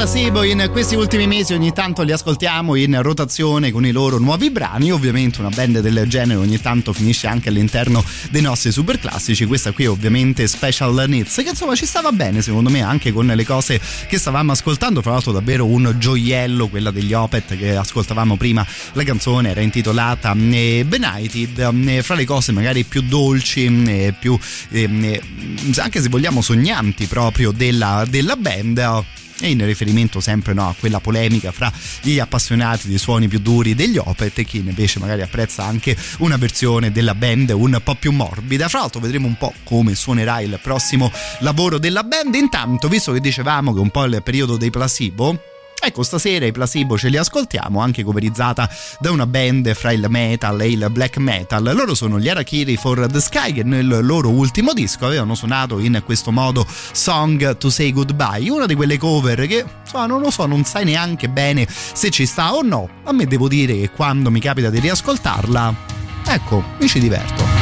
Placebo in questi ultimi mesi, ogni tanto li ascoltiamo in rotazione con i loro nuovi brani. Ovviamente una band del genere ogni tanto finisce anche all'interno dei nostri super classici. Questa qui è ovviamente Special Needs, che insomma ci stava bene secondo me anche con le cose che stavamo ascoltando. Fra l'altro davvero un gioiello, quella degli Opet che ascoltavamo prima. La canzone era intitolata eh, Benighted, eh, fra le cose magari più dolci, eh, più anche se vogliamo sognanti proprio della, della band e in riferimento sempre no, a quella polemica fra gli appassionati dei suoni più duri degli Opet e chi invece magari apprezza anche una versione della band un po' più morbida. Fra l'altro vedremo un po' come suonerà il prossimo lavoro della band. Intanto, visto che dicevamo che un po' il periodo dei placebo, Ecco, stasera i placebo ce li ascoltiamo, anche coverizzata da una band fra il metal e il black metal. Loro sono gli Arakiri for the Sky che nel loro ultimo disco avevano suonato in questo modo Song to Say Goodbye, una di quelle cover che, insomma, non lo so, non sai neanche bene se ci sta o no. A me devo dire che quando mi capita di riascoltarla, ecco, mi ci diverto.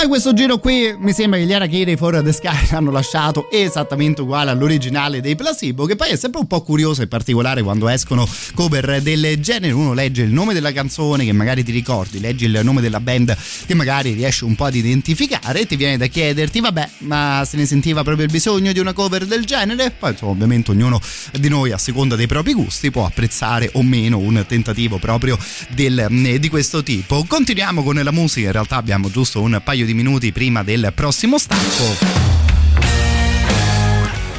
Poi questo giro qui mi sembra che gli Arachiri for the Sky hanno lasciato esattamente uguale all'originale dei Placebo, che poi è sempre un po' curioso e particolare quando escono cover del genere. Uno legge il nome della canzone che magari ti ricordi, leggi il nome della band che magari riesci un po' ad identificare e ti viene da chiederti, vabbè, ma se ne sentiva proprio il bisogno di una cover del genere? Poi insomma, ovviamente ognuno di noi a seconda dei propri gusti può apprezzare o meno un tentativo proprio del, di questo tipo. Continuiamo con la musica, in realtà abbiamo giusto un paio di minuti prima del prossimo stacco.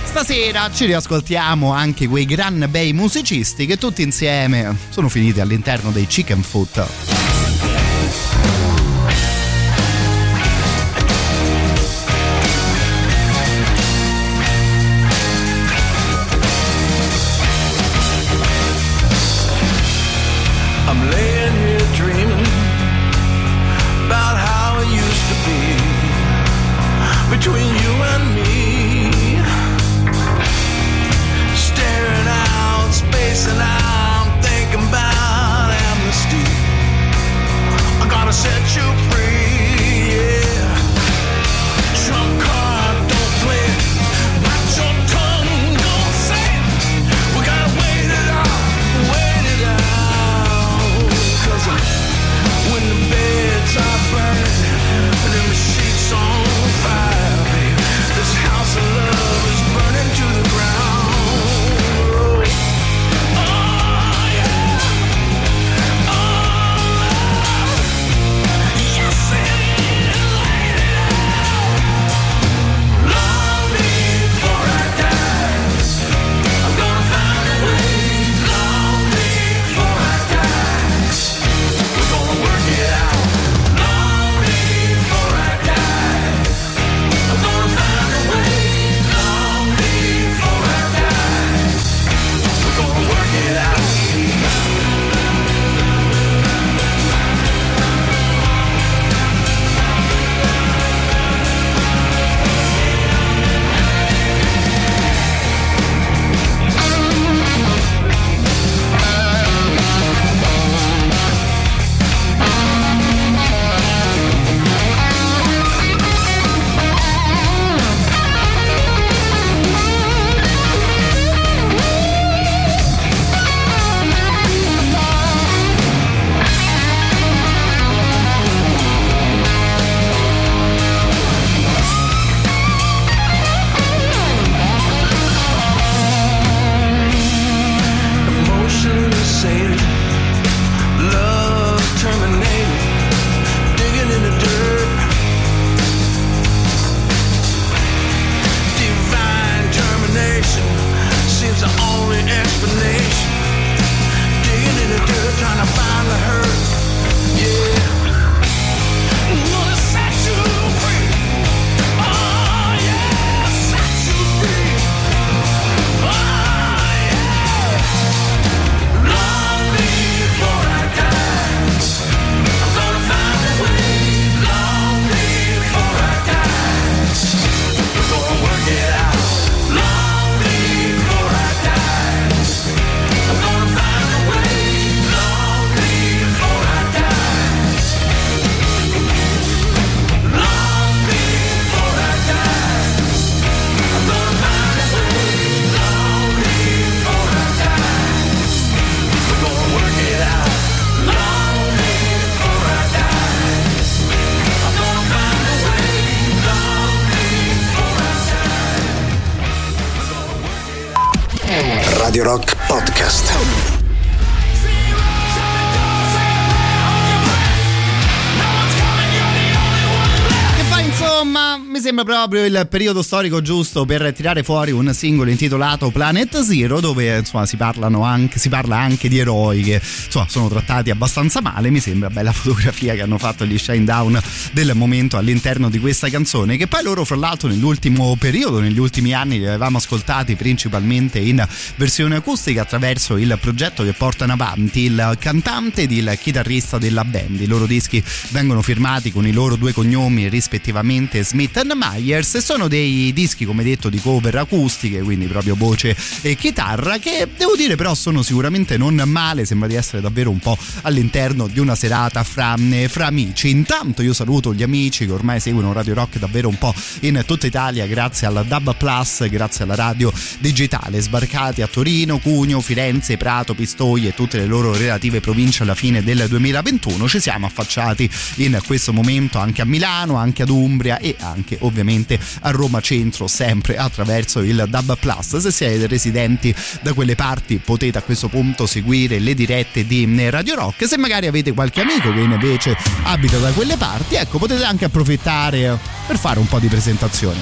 Stasera ci riascoltiamo anche quei gran bei musicisti che tutti insieme sono finiti all'interno dei Chicken Foot. Proprio il periodo storico giusto per tirare fuori un singolo intitolato Planet Zero dove insomma si, anche, si parla anche di eroi che insomma sono trattati abbastanza male. Mi sembra bella fotografia che hanno fatto gli Shine Down del momento all'interno di questa canzone che poi loro fra l'altro nell'ultimo periodo negli ultimi anni li avevamo ascoltati principalmente in versione acustica attraverso il progetto che portano avanti il cantante ed il chitarrista della band. I loro dischi vengono firmati con i loro due cognomi rispettivamente Smith Nathan E sono dei dischi come detto di cover acustiche quindi proprio voce e chitarra che devo dire però sono sicuramente non male sembra di essere davvero un po' all'interno di una serata fra, fra amici. Intanto io saluto gli amici che ormai seguono Radio Rock davvero un po' in tutta Italia grazie alla DAB Plus grazie alla radio digitale sbarcati a Torino, Cugno, Firenze, Prato, Pistoia e tutte le loro relative province alla fine del 2021 ci siamo affacciati in questo momento anche a Milano, anche ad Umbria e anche ovviamente a Roma Centro sempre attraverso il DAB Plus. Se siete residenti da quelle parti potete a questo punto seguire le dirette di Radio Rock. Se magari avete qualche amico che invece abita da quelle parti ecco potete anche approfittare per fare un po' di presentazioni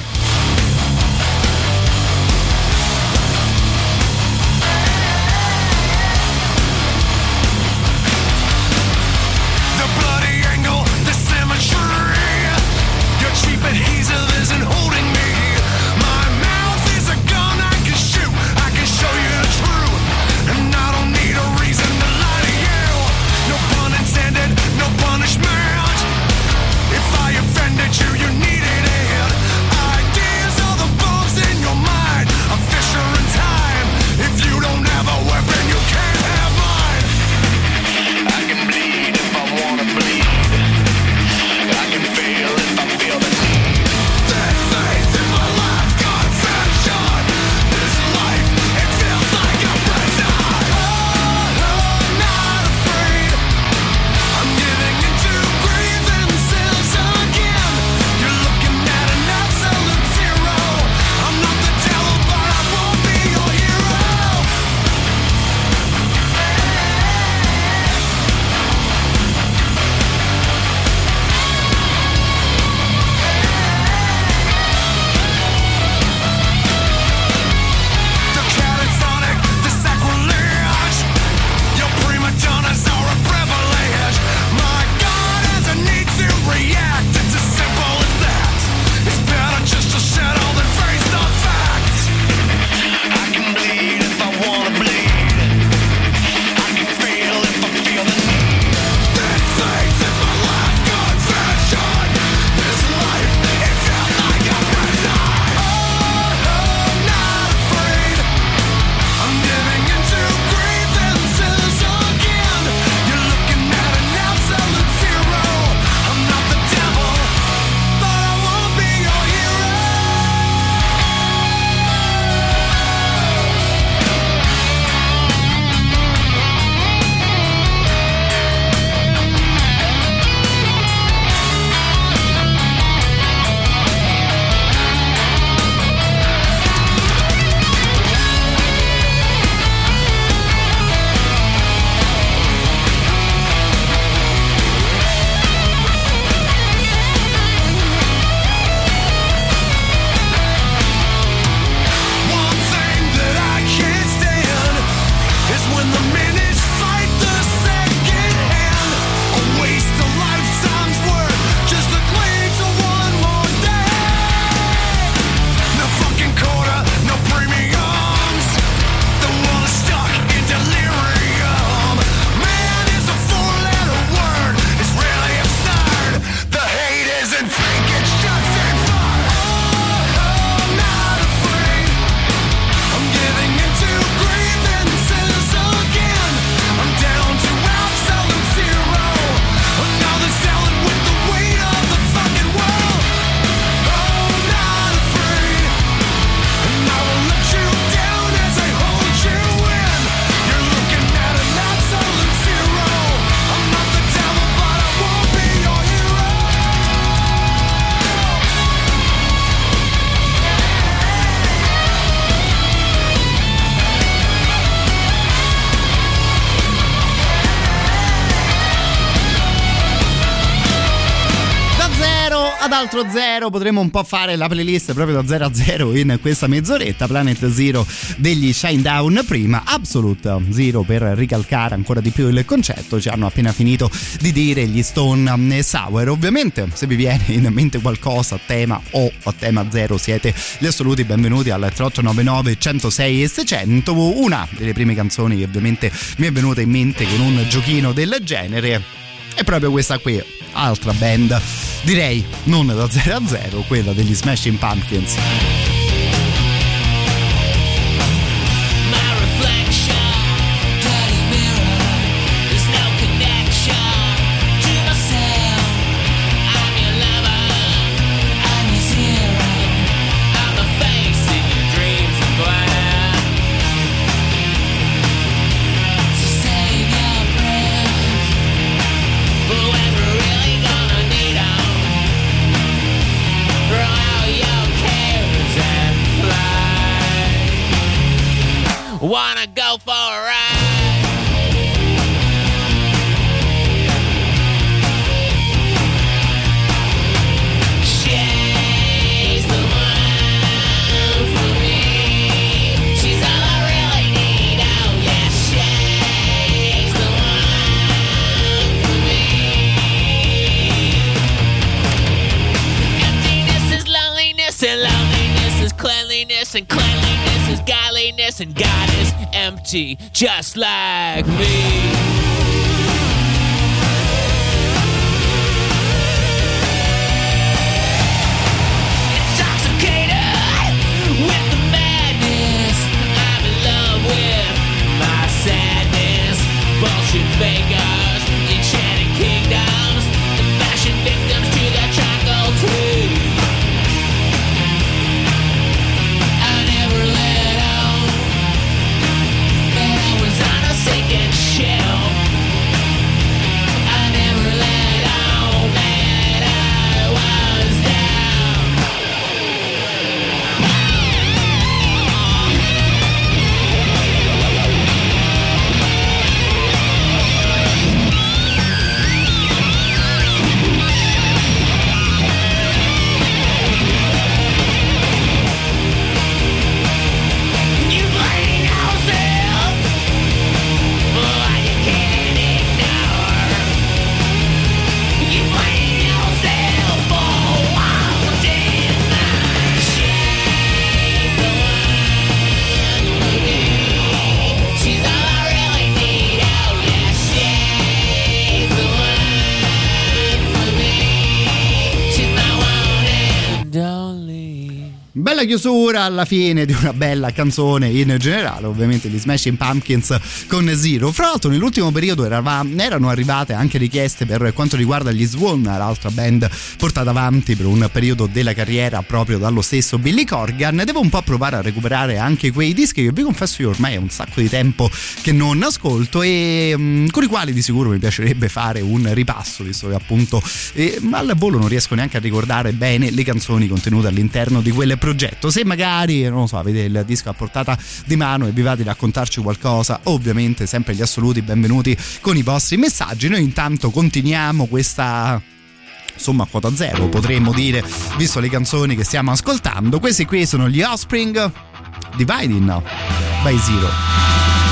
zero ad altro zero potremo un po' fare la playlist proprio da 0 a 0 in questa mezz'oretta. Planet Zero degli Shinedown prima, Absolute Zero per ricalcare ancora di più il concetto. Ci hanno appena finito di dire gli Stone Sour. Ovviamente, se vi viene in mente qualcosa a tema o a tema zero, siete gli assoluti benvenuti al 3899 106 e 600. Una delle prime canzoni che ovviamente mi è venuta in mente con un giochino del genere è proprio questa qui altra band. Direi non da 0 a 0 quella degli Smashing Pumpkins and cleanliness is godliness, and God is empty, just like me. Chiusura alla fine di una bella canzone in generale, ovviamente gli Smashing Pumpkins con Zero. Fra l'altro nell'ultimo periodo erano arrivate anche richieste per quanto riguarda gli Swan, l'altra band portata avanti per un periodo della carriera proprio dallo stesso Billy Corgan. Devo un po' provare a recuperare anche quei dischi che vi confesso io ormai è un sacco di tempo che non ascolto e mm, con i quali di sicuro mi piacerebbe fare un ripasso, visto che appunto eh, al volo non riesco neanche a ricordare bene le canzoni contenute all'interno di quel progetto. Se magari, non lo so, avete il disco a portata di mano e vi va di raccontarci qualcosa, ovviamente sempre gli assoluti benvenuti con i vostri messaggi. Noi intanto continuiamo questa insomma quota zero potremmo dire visto le canzoni che stiamo ascoltando. Questi qui sono gli Offspring Dividing by Zero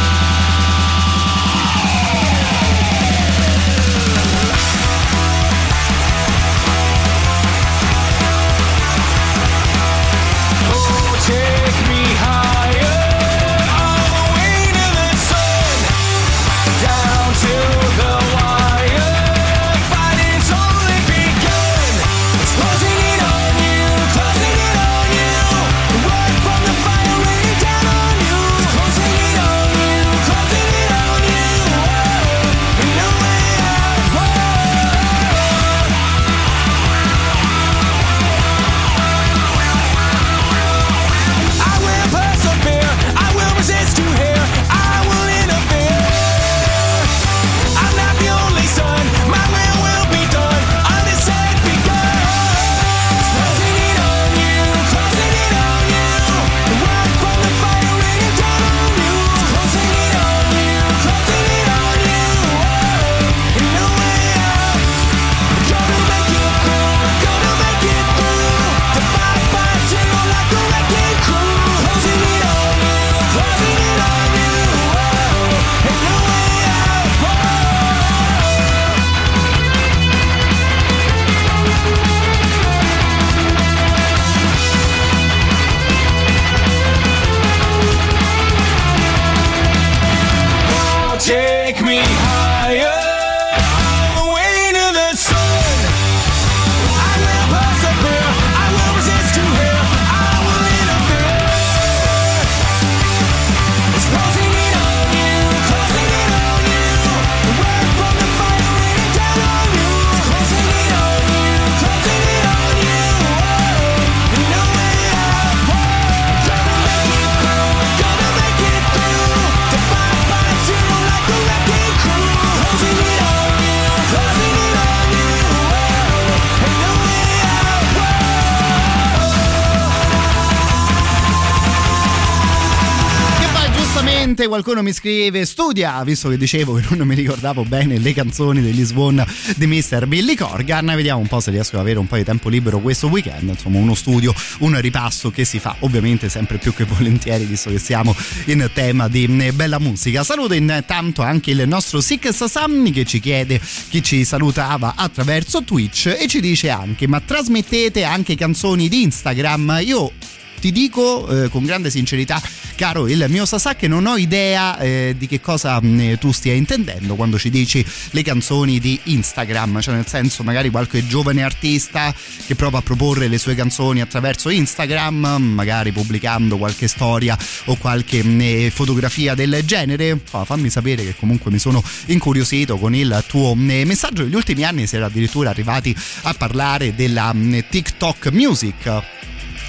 qualcuno mi scrive studia, visto che dicevo che non mi ricordavo bene le canzoni degli Swan di Mr. Billy Corgan, vediamo un po' se riesco ad avere un po' di tempo libero questo weekend, insomma uno studio, un ripasso che si fa ovviamente sempre più che volentieri visto che siamo in tema di eh, bella musica. Saluto intanto anche il nostro Sik Sasamni che ci chiede chi ci salutava attraverso Twitch e ci dice anche ma trasmettete anche canzoni di Instagram? Io ti dico eh, con grande sincerità, caro il mio Sasà, che non ho idea eh, di che cosa mh, tu stia intendendo quando ci dici le canzoni di Instagram, cioè nel senso magari qualche giovane artista che prova a proporre le sue canzoni attraverso Instagram, magari pubblicando qualche storia o qualche mh, fotografia del genere. Fa- fammi sapere che comunque mi sono incuriosito con il tuo mh, messaggio. Negli ultimi anni si era addirittura arrivati a parlare della TikTok Music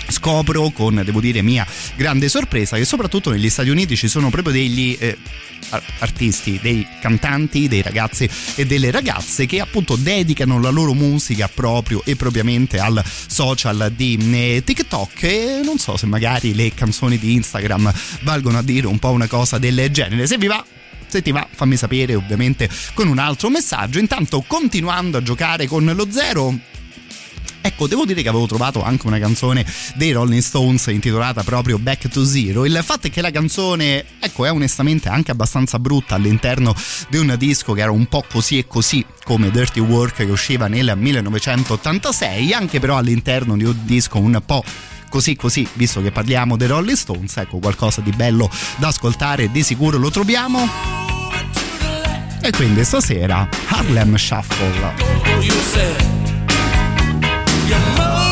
scopro con, devo dire, mia grande sorpresa che soprattutto negli Stati Uniti ci sono proprio degli eh, ar- artisti, dei cantanti, dei ragazzi e delle ragazze che appunto dedicano la loro musica proprio e propriamente al social di eh, TikTok e non so se magari le canzoni di Instagram valgono a dire un po' una cosa del genere. Se vi va se ti va fammi sapere ovviamente con un altro messaggio intanto continuando a giocare con lo zero Ecco, devo dire che avevo trovato anche una canzone dei Rolling Stones intitolata proprio Back to Zero. Il fatto è che la canzone, ecco, è onestamente anche abbastanza brutta all'interno di un disco che era un po' così e così come Dirty Work che usciva nel 1986, anche però all'interno di un disco un po' così così, visto che parliamo dei Rolling Stones, ecco qualcosa di bello da ascoltare, di sicuro lo troviamo. E quindi stasera Harlem Shuffle. You said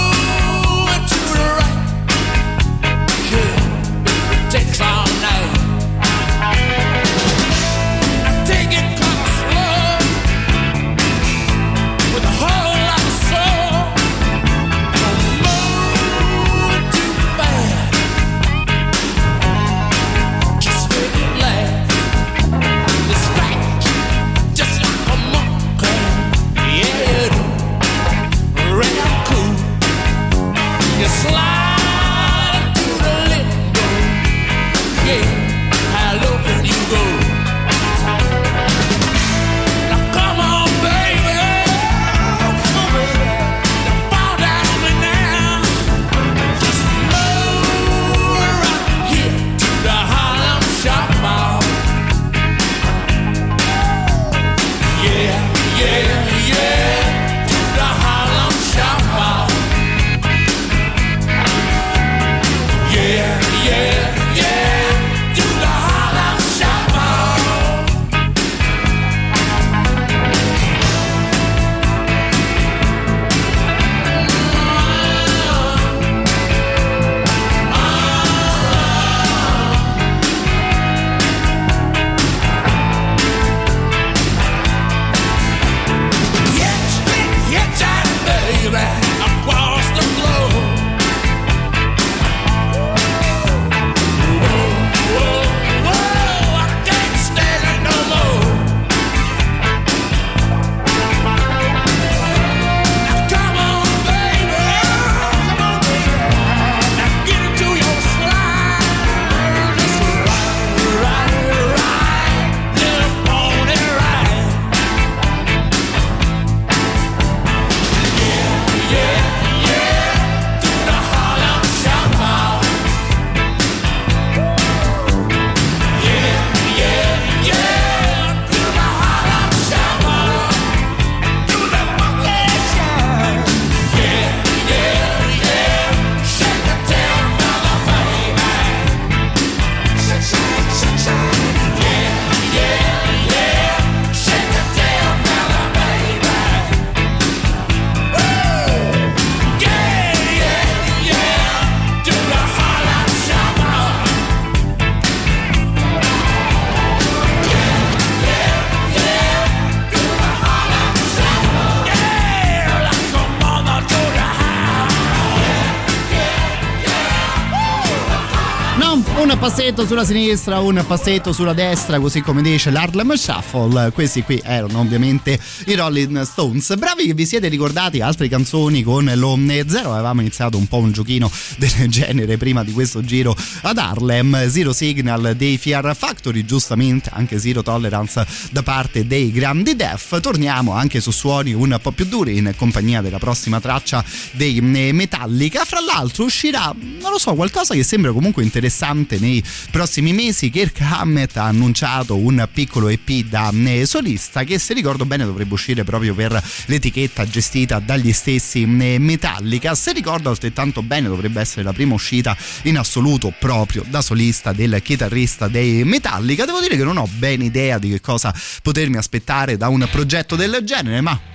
passetto sulla sinistra, un passetto sulla destra, così come dice l'Harlem Shuffle. Questi qui erano ovviamente i Rolling Stones. Bravi che vi siete ricordati altre canzoni con lo zero. Avevamo iniziato un po' un giochino del genere prima di questo giro ad Harlem. Zero Signal dei Fear Factory, giustamente anche Zero Tolerance da parte dei Grandi Def. Torniamo anche su suoni un po' più duri in compagnia della prossima traccia dei Metallica. Fra l'altro uscirà, non lo so, qualcosa che sembra comunque interessante nei prossimi mesi. Kirk Hammett ha annunciato un piccolo EP da solista che se ricordo bene dovrebbe uscire proprio per l'etichetta gestita dagli stessi Metallica. Se ricordo altrettanto bene dovrebbe essere la prima uscita in assoluto proprio da solista del chitarrista dei Metallica. Devo dire che non ho ben idea di che cosa potermi aspettare da un progetto del genere, ma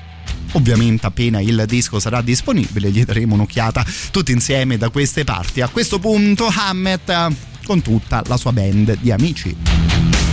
Ovviamente appena il disco sarà disponibile gli daremo un'occhiata tutti insieme da queste parti. A questo punto Hammett con tutta la sua band di amici.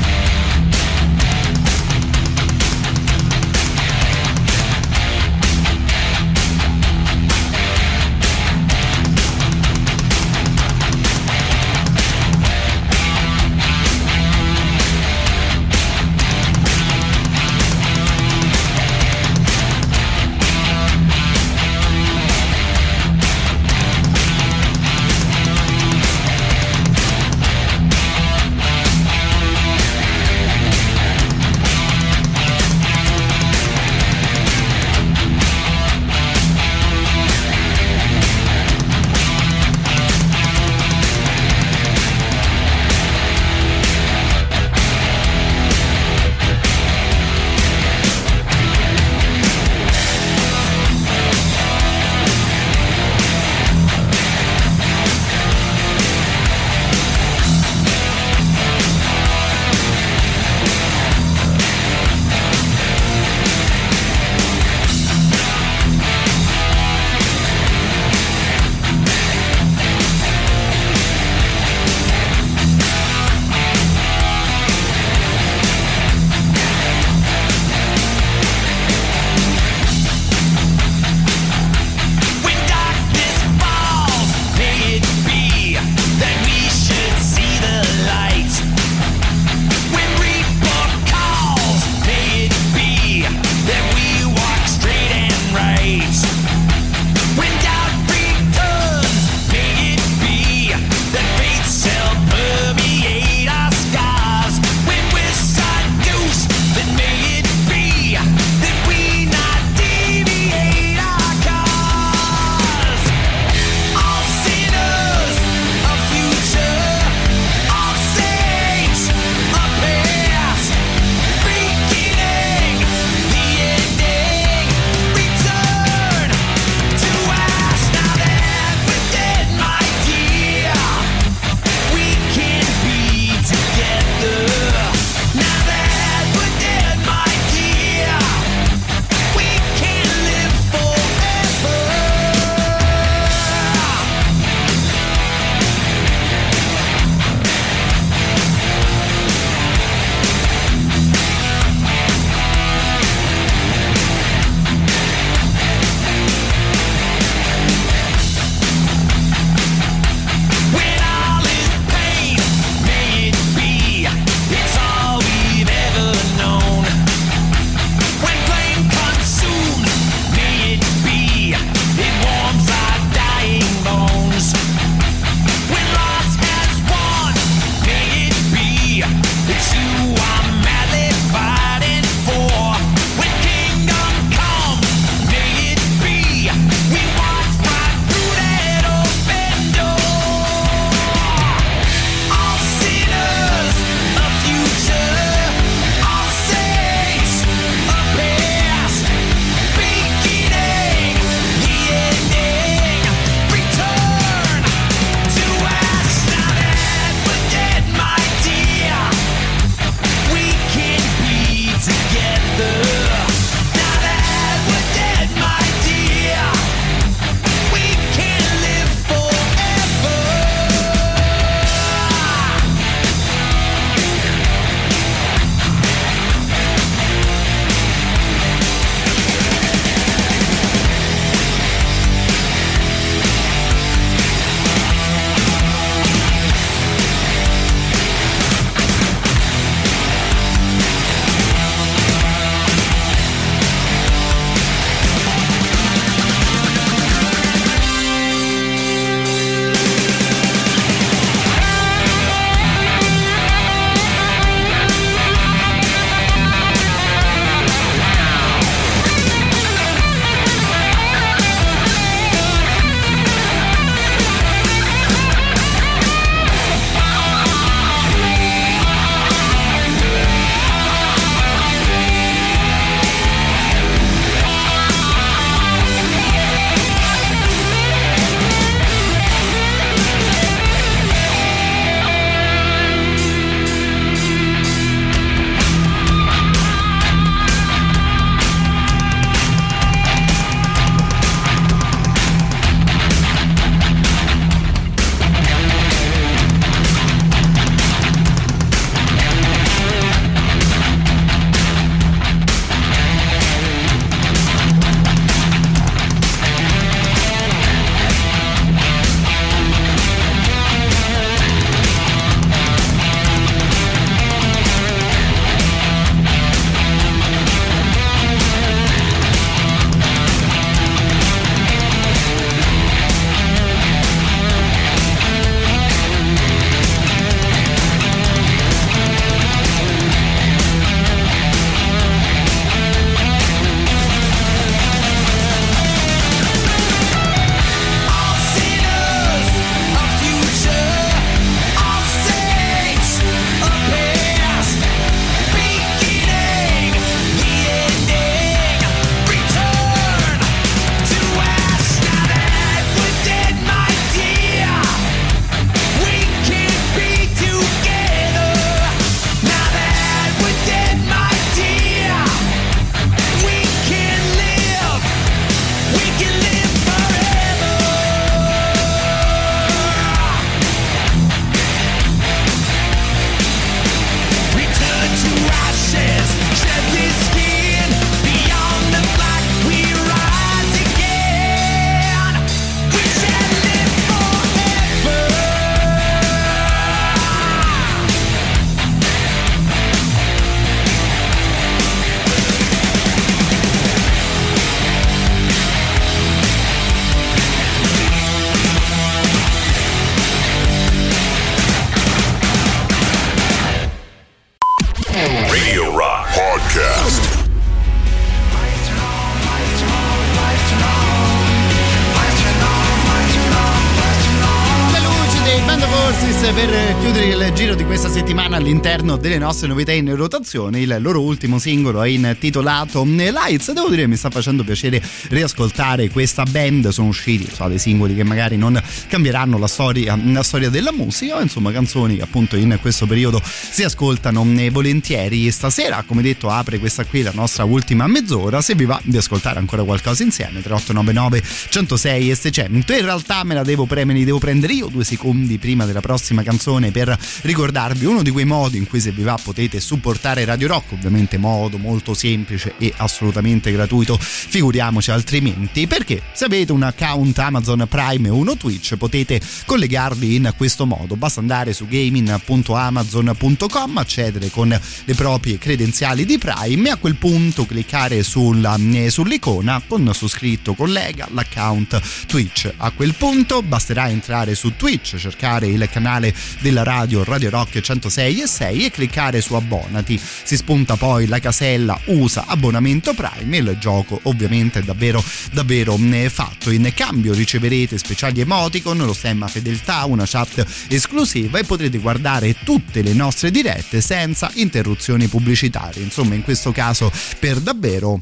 All'interno delle nostre novità in rotazione. Il loro ultimo singolo è intitolato Lights. Devo dire, mi sta facendo piacere riascoltare questa band. Sono usciti so, dei singoli che magari non cambieranno la storia, la storia della musica, insomma, canzoni che appunto in questo periodo si ascoltano volentieri. Stasera, come detto, apre questa qui la nostra ultima mezz'ora. Se vi va di ascoltare ancora qualcosa insieme, 3899 106 e 600. In realtà me la devo, pre- me li devo prendere io due secondi prima della prossima canzone per ricordarvi uno di quei modi in cui se vi va potete supportare Radio Rock, ovviamente modo molto semplice e assolutamente gratuito, figuriamoci altrimenti, perché se avete un account Amazon Prime o uno Twitch potete collegarvi in questo modo, basta andare su gaming.amazon.com, accedere con le proprie credenziali di Prime e a quel punto cliccare sulla, eh, sull'icona con su scritto collega l'account Twitch. A quel punto basterà entrare su Twitch, cercare il canale della radio Radio Rock 106 e 6 e cliccare su abbonati. Si spunta poi la casella usa abbonamento Prime e il gioco ovviamente è davvero davvero eh, fatto. In cambio riceverete speciali emoticon, lo stemma fedeltà, una chat esclusiva e potrete guardare tutte le nostre dirette senza interruzioni pubblicitarie. Insomma, in questo caso per davvero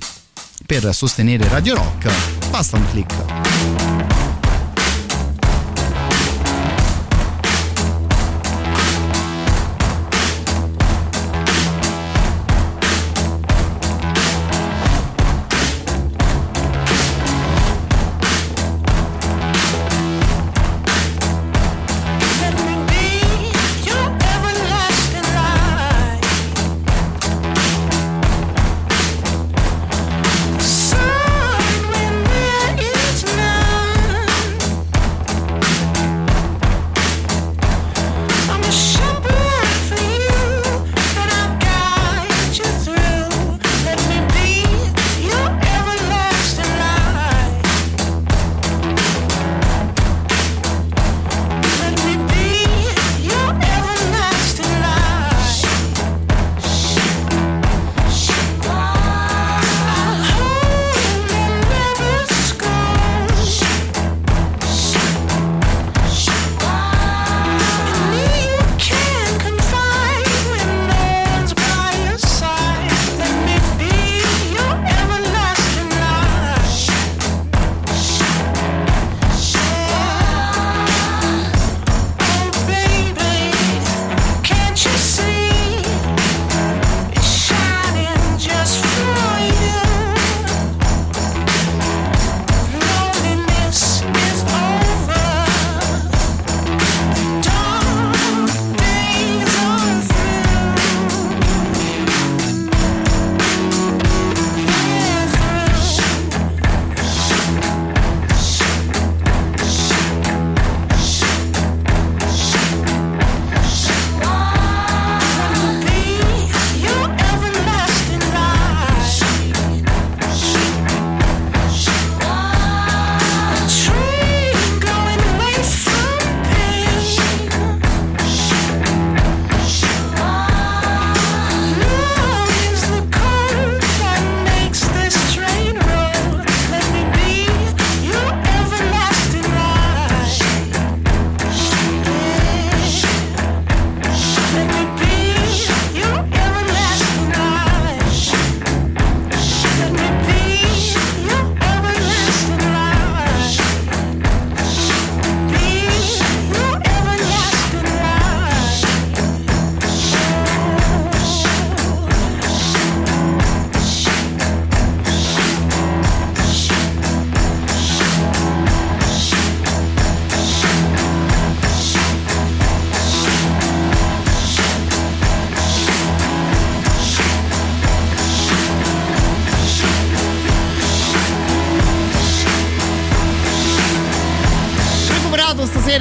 per sostenere Radio Rock basta un clic.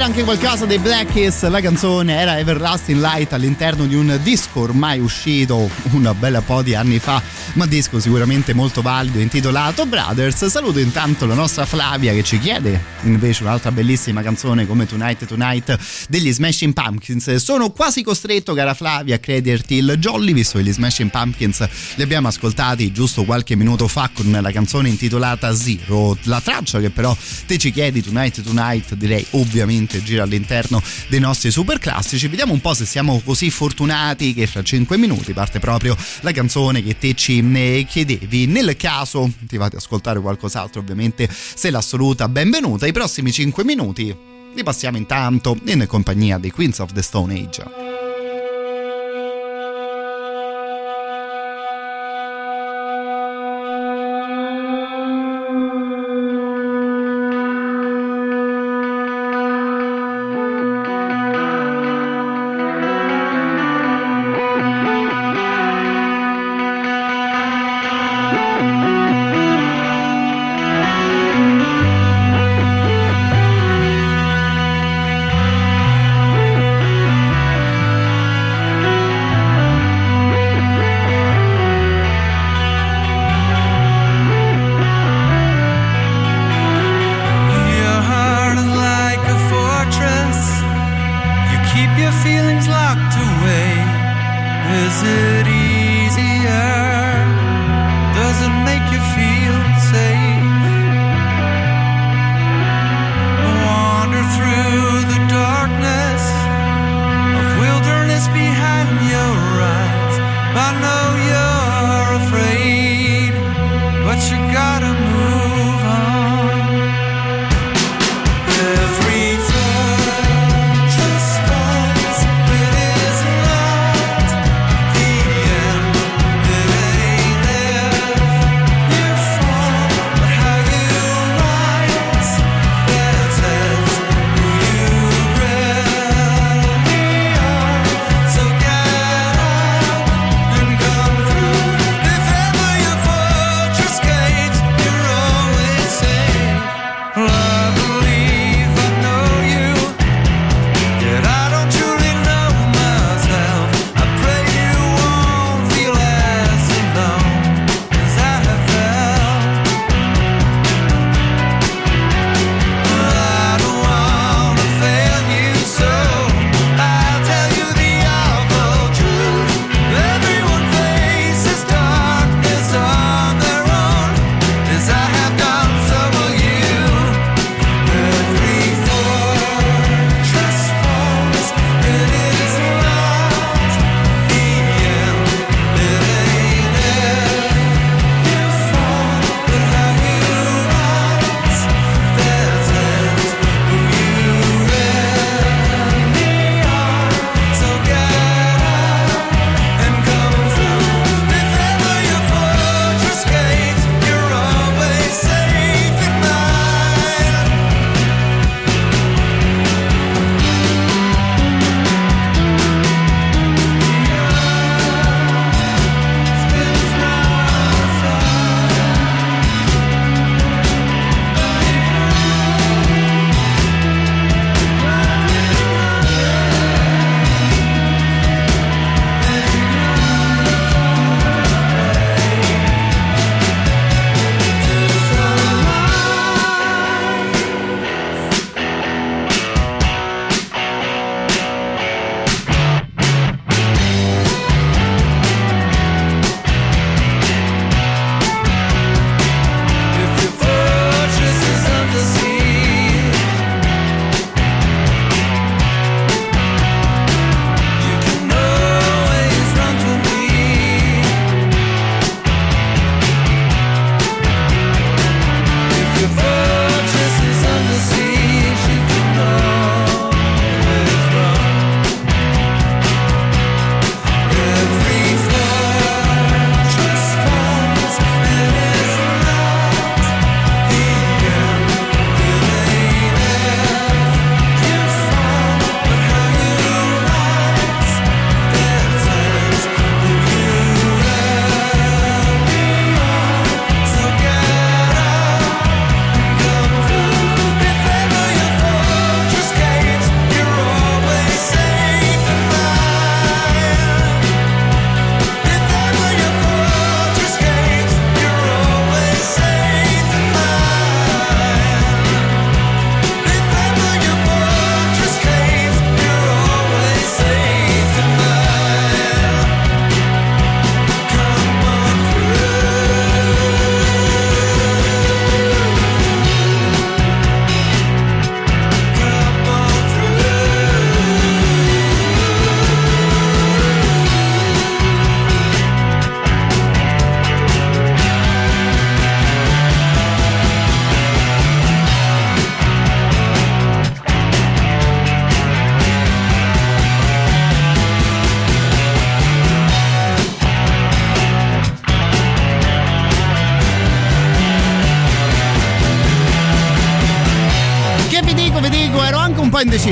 Anche qualcosa dei Black Kiss, la canzone era Everlasting Light all'interno di un disco ormai uscito una bella po' di anni fa, ma disco sicuramente molto valido intitolato Brothers. Saluto intanto la nostra Flavia che ci chiede invece un'altra bellissima canzone come Tonight Tonight degli Smashing Pumpkins. Sono quasi costretto, cara Flavia, a crederti il Jolly, visto che gli Smashing Pumpkins li abbiamo ascoltati giusto qualche minuto fa con la canzone intitolata Zero. La traccia che però te ci chiedi Tonight Tonight direi ovviamente gira all'interno dei nostri super classici. Vediamo un po' se siamo così fortunati che fra 5 minuti parte proprio la canzone che te ci ne chiedevi. Nel caso ti vate ad ascoltare qualcos'altro, ovviamente sei l'assoluta benvenuta. I prossimi 5 minuti li passiamo intanto in compagnia dei Queens of the Stone Age.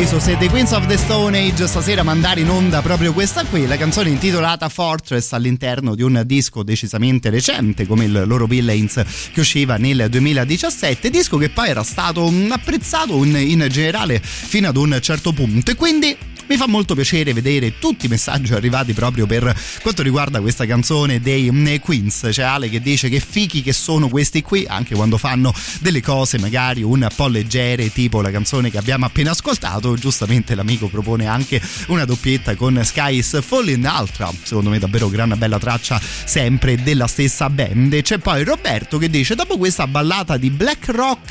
Indeciso se The Queens of the Stone Age stasera mandare in onda proprio questa qui, la canzone intitolata Fortress all'interno di un disco decisamente recente come il loro Villains che usciva nel 2017, disco che poi era stato apprezzato in generale fino ad un certo punto. E quindi mi fa molto piacere vedere tutti i messaggi arrivati proprio per quanto riguarda questa canzone dei mm, Queens. C'è Ale che dice che fichi che sono questi qui, anche quando fanno delle cose magari un po' leggere, tipo la canzone che abbiamo appena ascoltato. Giustamente l'amico propone anche una doppietta con Skies Falling Ultra. Secondo me davvero gran bella traccia sempre della stessa band. C'è poi Roberto che dice dopo questa ballata di black rock,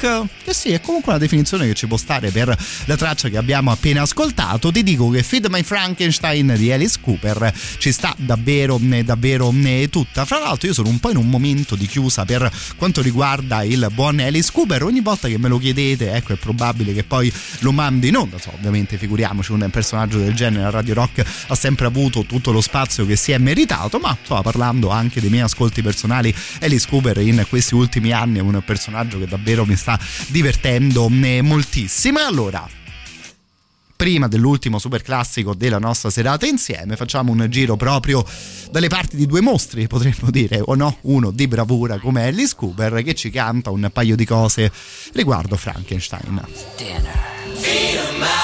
che sì, è comunque una definizione che ci può stare per la traccia che abbiamo appena ascoltato, ti dico che Feed My Frankenstein di Alice Cooper ci sta davvero, eh, davvero eh, tutta. Fra l'altro, io sono un po' in un momento di chiusa per quanto riguarda il buon Alice Cooper. Ogni volta che me lo chiedete, ecco, è probabile che poi lo mandi in onda. So, ovviamente, figuriamoci, un personaggio del genere a Radio Rock ha sempre avuto tutto lo spazio che si è meritato. Ma stavo parlando anche dei miei ascolti personali. Alice Cooper in questi ultimi anni è un personaggio che davvero mi sta divertendo eh, moltissimo. Allora prima dell'ultimo super classico della nostra serata insieme facciamo un giro proprio dalle parti di due mostri potremmo dire o no? Uno di bravura come Alice Cooper che ci canta un paio di cose riguardo Frankenstein. Feed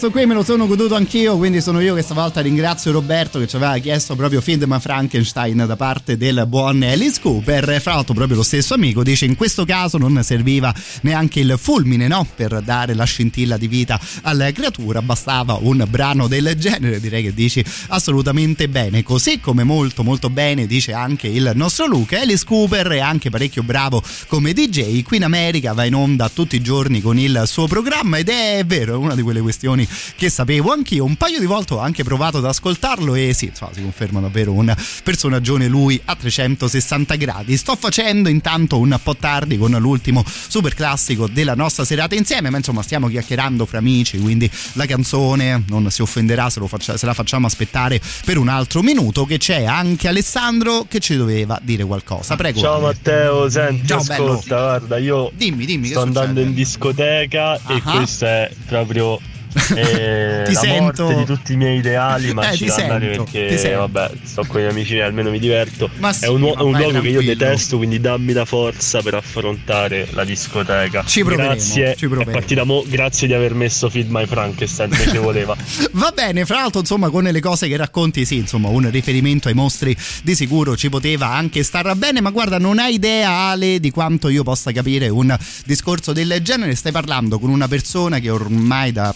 questo qui, me lo sono goduto anch'io, quindi sono io che stavolta ringrazio Roberto che ci aveva chiesto proprio Findman Frankenstein da parte del buon Alice Cooper. Fra l'altro proprio lo stesso amico dice in questo caso non serviva neanche il fulmine no? per dare la scintilla di vita alla creatura, bastava un brano del genere, direi che dici assolutamente bene. Così come molto molto bene dice anche il nostro Luca, Alice Cooper è anche parecchio bravo come DJ, qui in America va in onda tutti i giorni con il suo programma ed è vero, è una di quelle questioni che sapevo anch'io. Un paio di volte ho anche provato ad ascoltarlo e sì, insomma, si conferma davvero un personaggione lui a 360 gradi. Sto facendo intanto un po' tardi con l'ultimo super classico della nostra serata insieme, ma insomma stiamo chiacchierando fra amici, quindi la canzone non si offenderà se, lo faccia- se la facciamo aspettare per un altro minuto che c'è anche Alessandro che ci doveva dire qualcosa. Prego. Ciao Ale. Matteo, senti, Ciao, bello. ascolta, guarda, io Dimmi, dimmi, sto andando succede? in discoteca e Ah. questo è proprio eh, Ti la sento. morte di tutti i miei ideali, ma Eh, ci da andare perché vabbè, sto con gli amici e almeno mi diverto. Ma sì, è un, ma è un luogo che io tranquillo. detesto, quindi dammi la forza per affrontare la discoteca. Ci proveremo, grazie, ci proveremo. è partita mo, grazie di aver messo Feed My Frankenstein, invece voleva. Va bene, fra l'altro, insomma, con le cose che racconti, sì, insomma, un riferimento ai mostri di sicuro ci poteva anche star bene, ma guarda, non hai idea, Ale, di quanto io possa capire un discorso del genere. Stai parlando con una persona che ormai da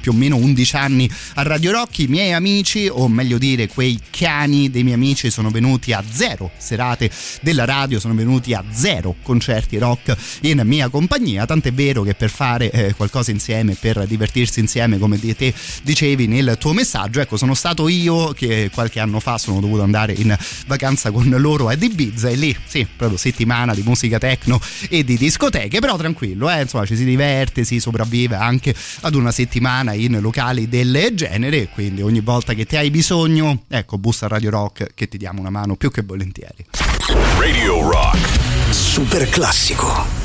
più o meno 11 anni a Radio Rock, i miei amici, o meglio dire, quei cani dei miei amici sono venuti a zero serate della radio, sono venuti a zero concerti rock in mia compagnia, tant'è vero che per fare eh, qualcosa insieme, per divertirsi insieme, come te dicevi nel tuo messaggio, ecco, sono stato io che qualche anno fa sono dovuto andare in vacanza con loro ad Ibiza e lì, sì, proprio settimana di musica techno e di discoteche, però tranquillo, eh, insomma, ci si diverte, si sopravvive anche ad una settimana in locali del genere, quindi ogni volta che ti hai bisogno, ecco, bussa a Radio Rock che ti diamo una mano più che volentieri. Radio Rock. Super classico.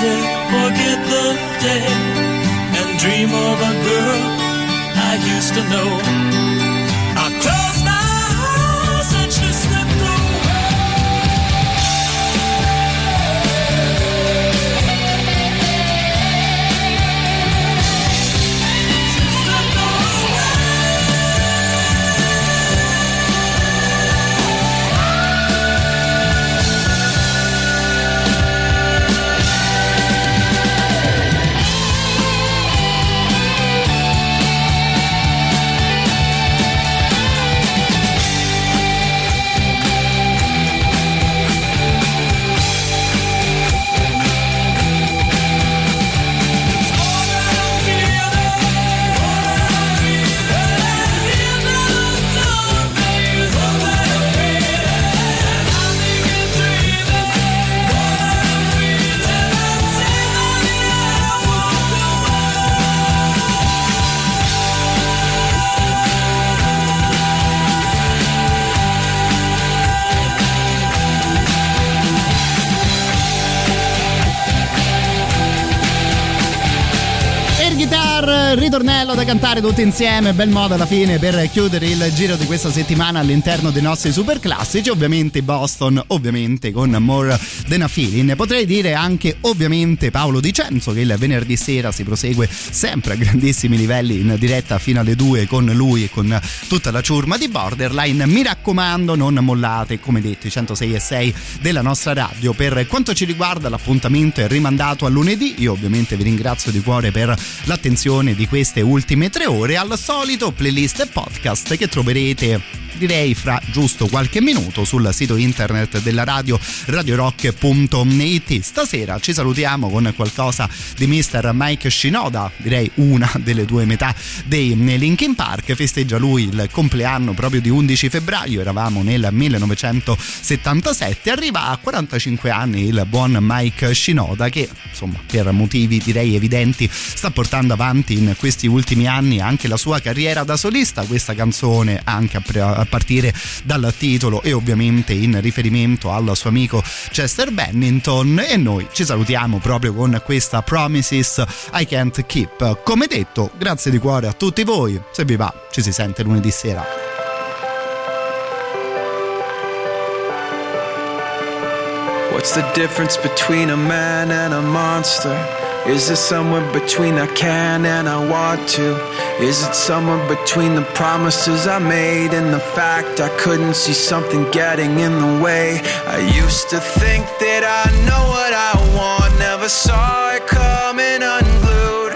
Forget the day, and dream of a girl I used to know. Cantare tutti insieme, bel modo alla fine per chiudere il giro di questa settimana all'interno dei nostri super classici, ovviamente Boston, ovviamente con More Than a Feeling. Potrei dire anche ovviamente Paolo Dicenzo che il venerdì sera si prosegue sempre a grandissimi livelli in diretta fino alle 2 con lui e con tutta la ciurma di Borderline. Mi raccomando, non mollate, come detto, i 106 e 6 della nostra radio. Per quanto ci riguarda l'appuntamento è rimandato a lunedì, io ovviamente vi ringrazio di cuore per l'attenzione di queste ultime tre ore. Al solito playlist e podcast che troverete direi fra giusto qualche minuto sul sito internet della radio radiorock.it stasera ci salutiamo con qualcosa di Mr. Mike Shinoda direi una delle due metà dei Linkin Park festeggia lui il compleanno proprio di 11 febbraio eravamo nel 1977 arriva a 45 anni il buon Mike Shinoda che insomma per motivi direi evidenti sta portando avanti in questi ultimi anni anche la sua carriera da solista. Questa canzone anche a partire dal titolo e ovviamente in riferimento al suo amico Chester Bennington. E noi ci salutiamo proprio con questa Promises I Can't Keep. Come detto grazie di cuore a tutti voi. Se vi va ci si sente lunedì sera. What's the difference between a man and a monster? Is it somewhere between I can and I want to? Is it somewhere between the promises I made and the fact I couldn't see something getting in the way? I used to think that I know what I want, never saw it coming unglued.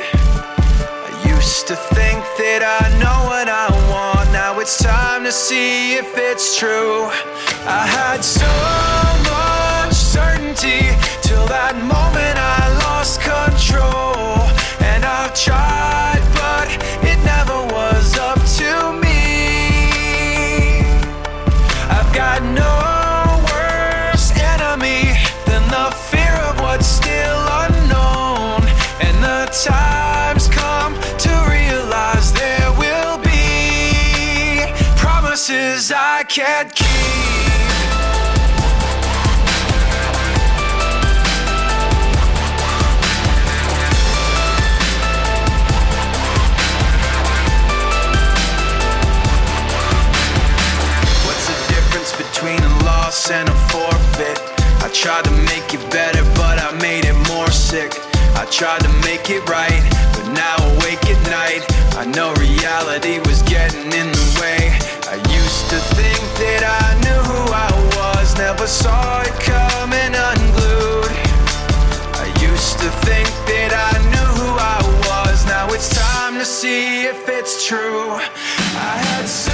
I used to think that I know what I want, now it's time to see if it's true. I had so much certainty till that moment I control. And I've tried, but it never was up to me. I've got no worse enemy than the fear of what's still unknown. And the time's come to realize there will be promises I can't keep. And a forfeit? I tried to make it better, but I made it more sick. I tried to make it right, but now awake at night. I know reality was getting in the way. I used to think that I knew who I was, never saw it coming unglued. I used to think that I knew who I was, now it's time to see if it's true. I had so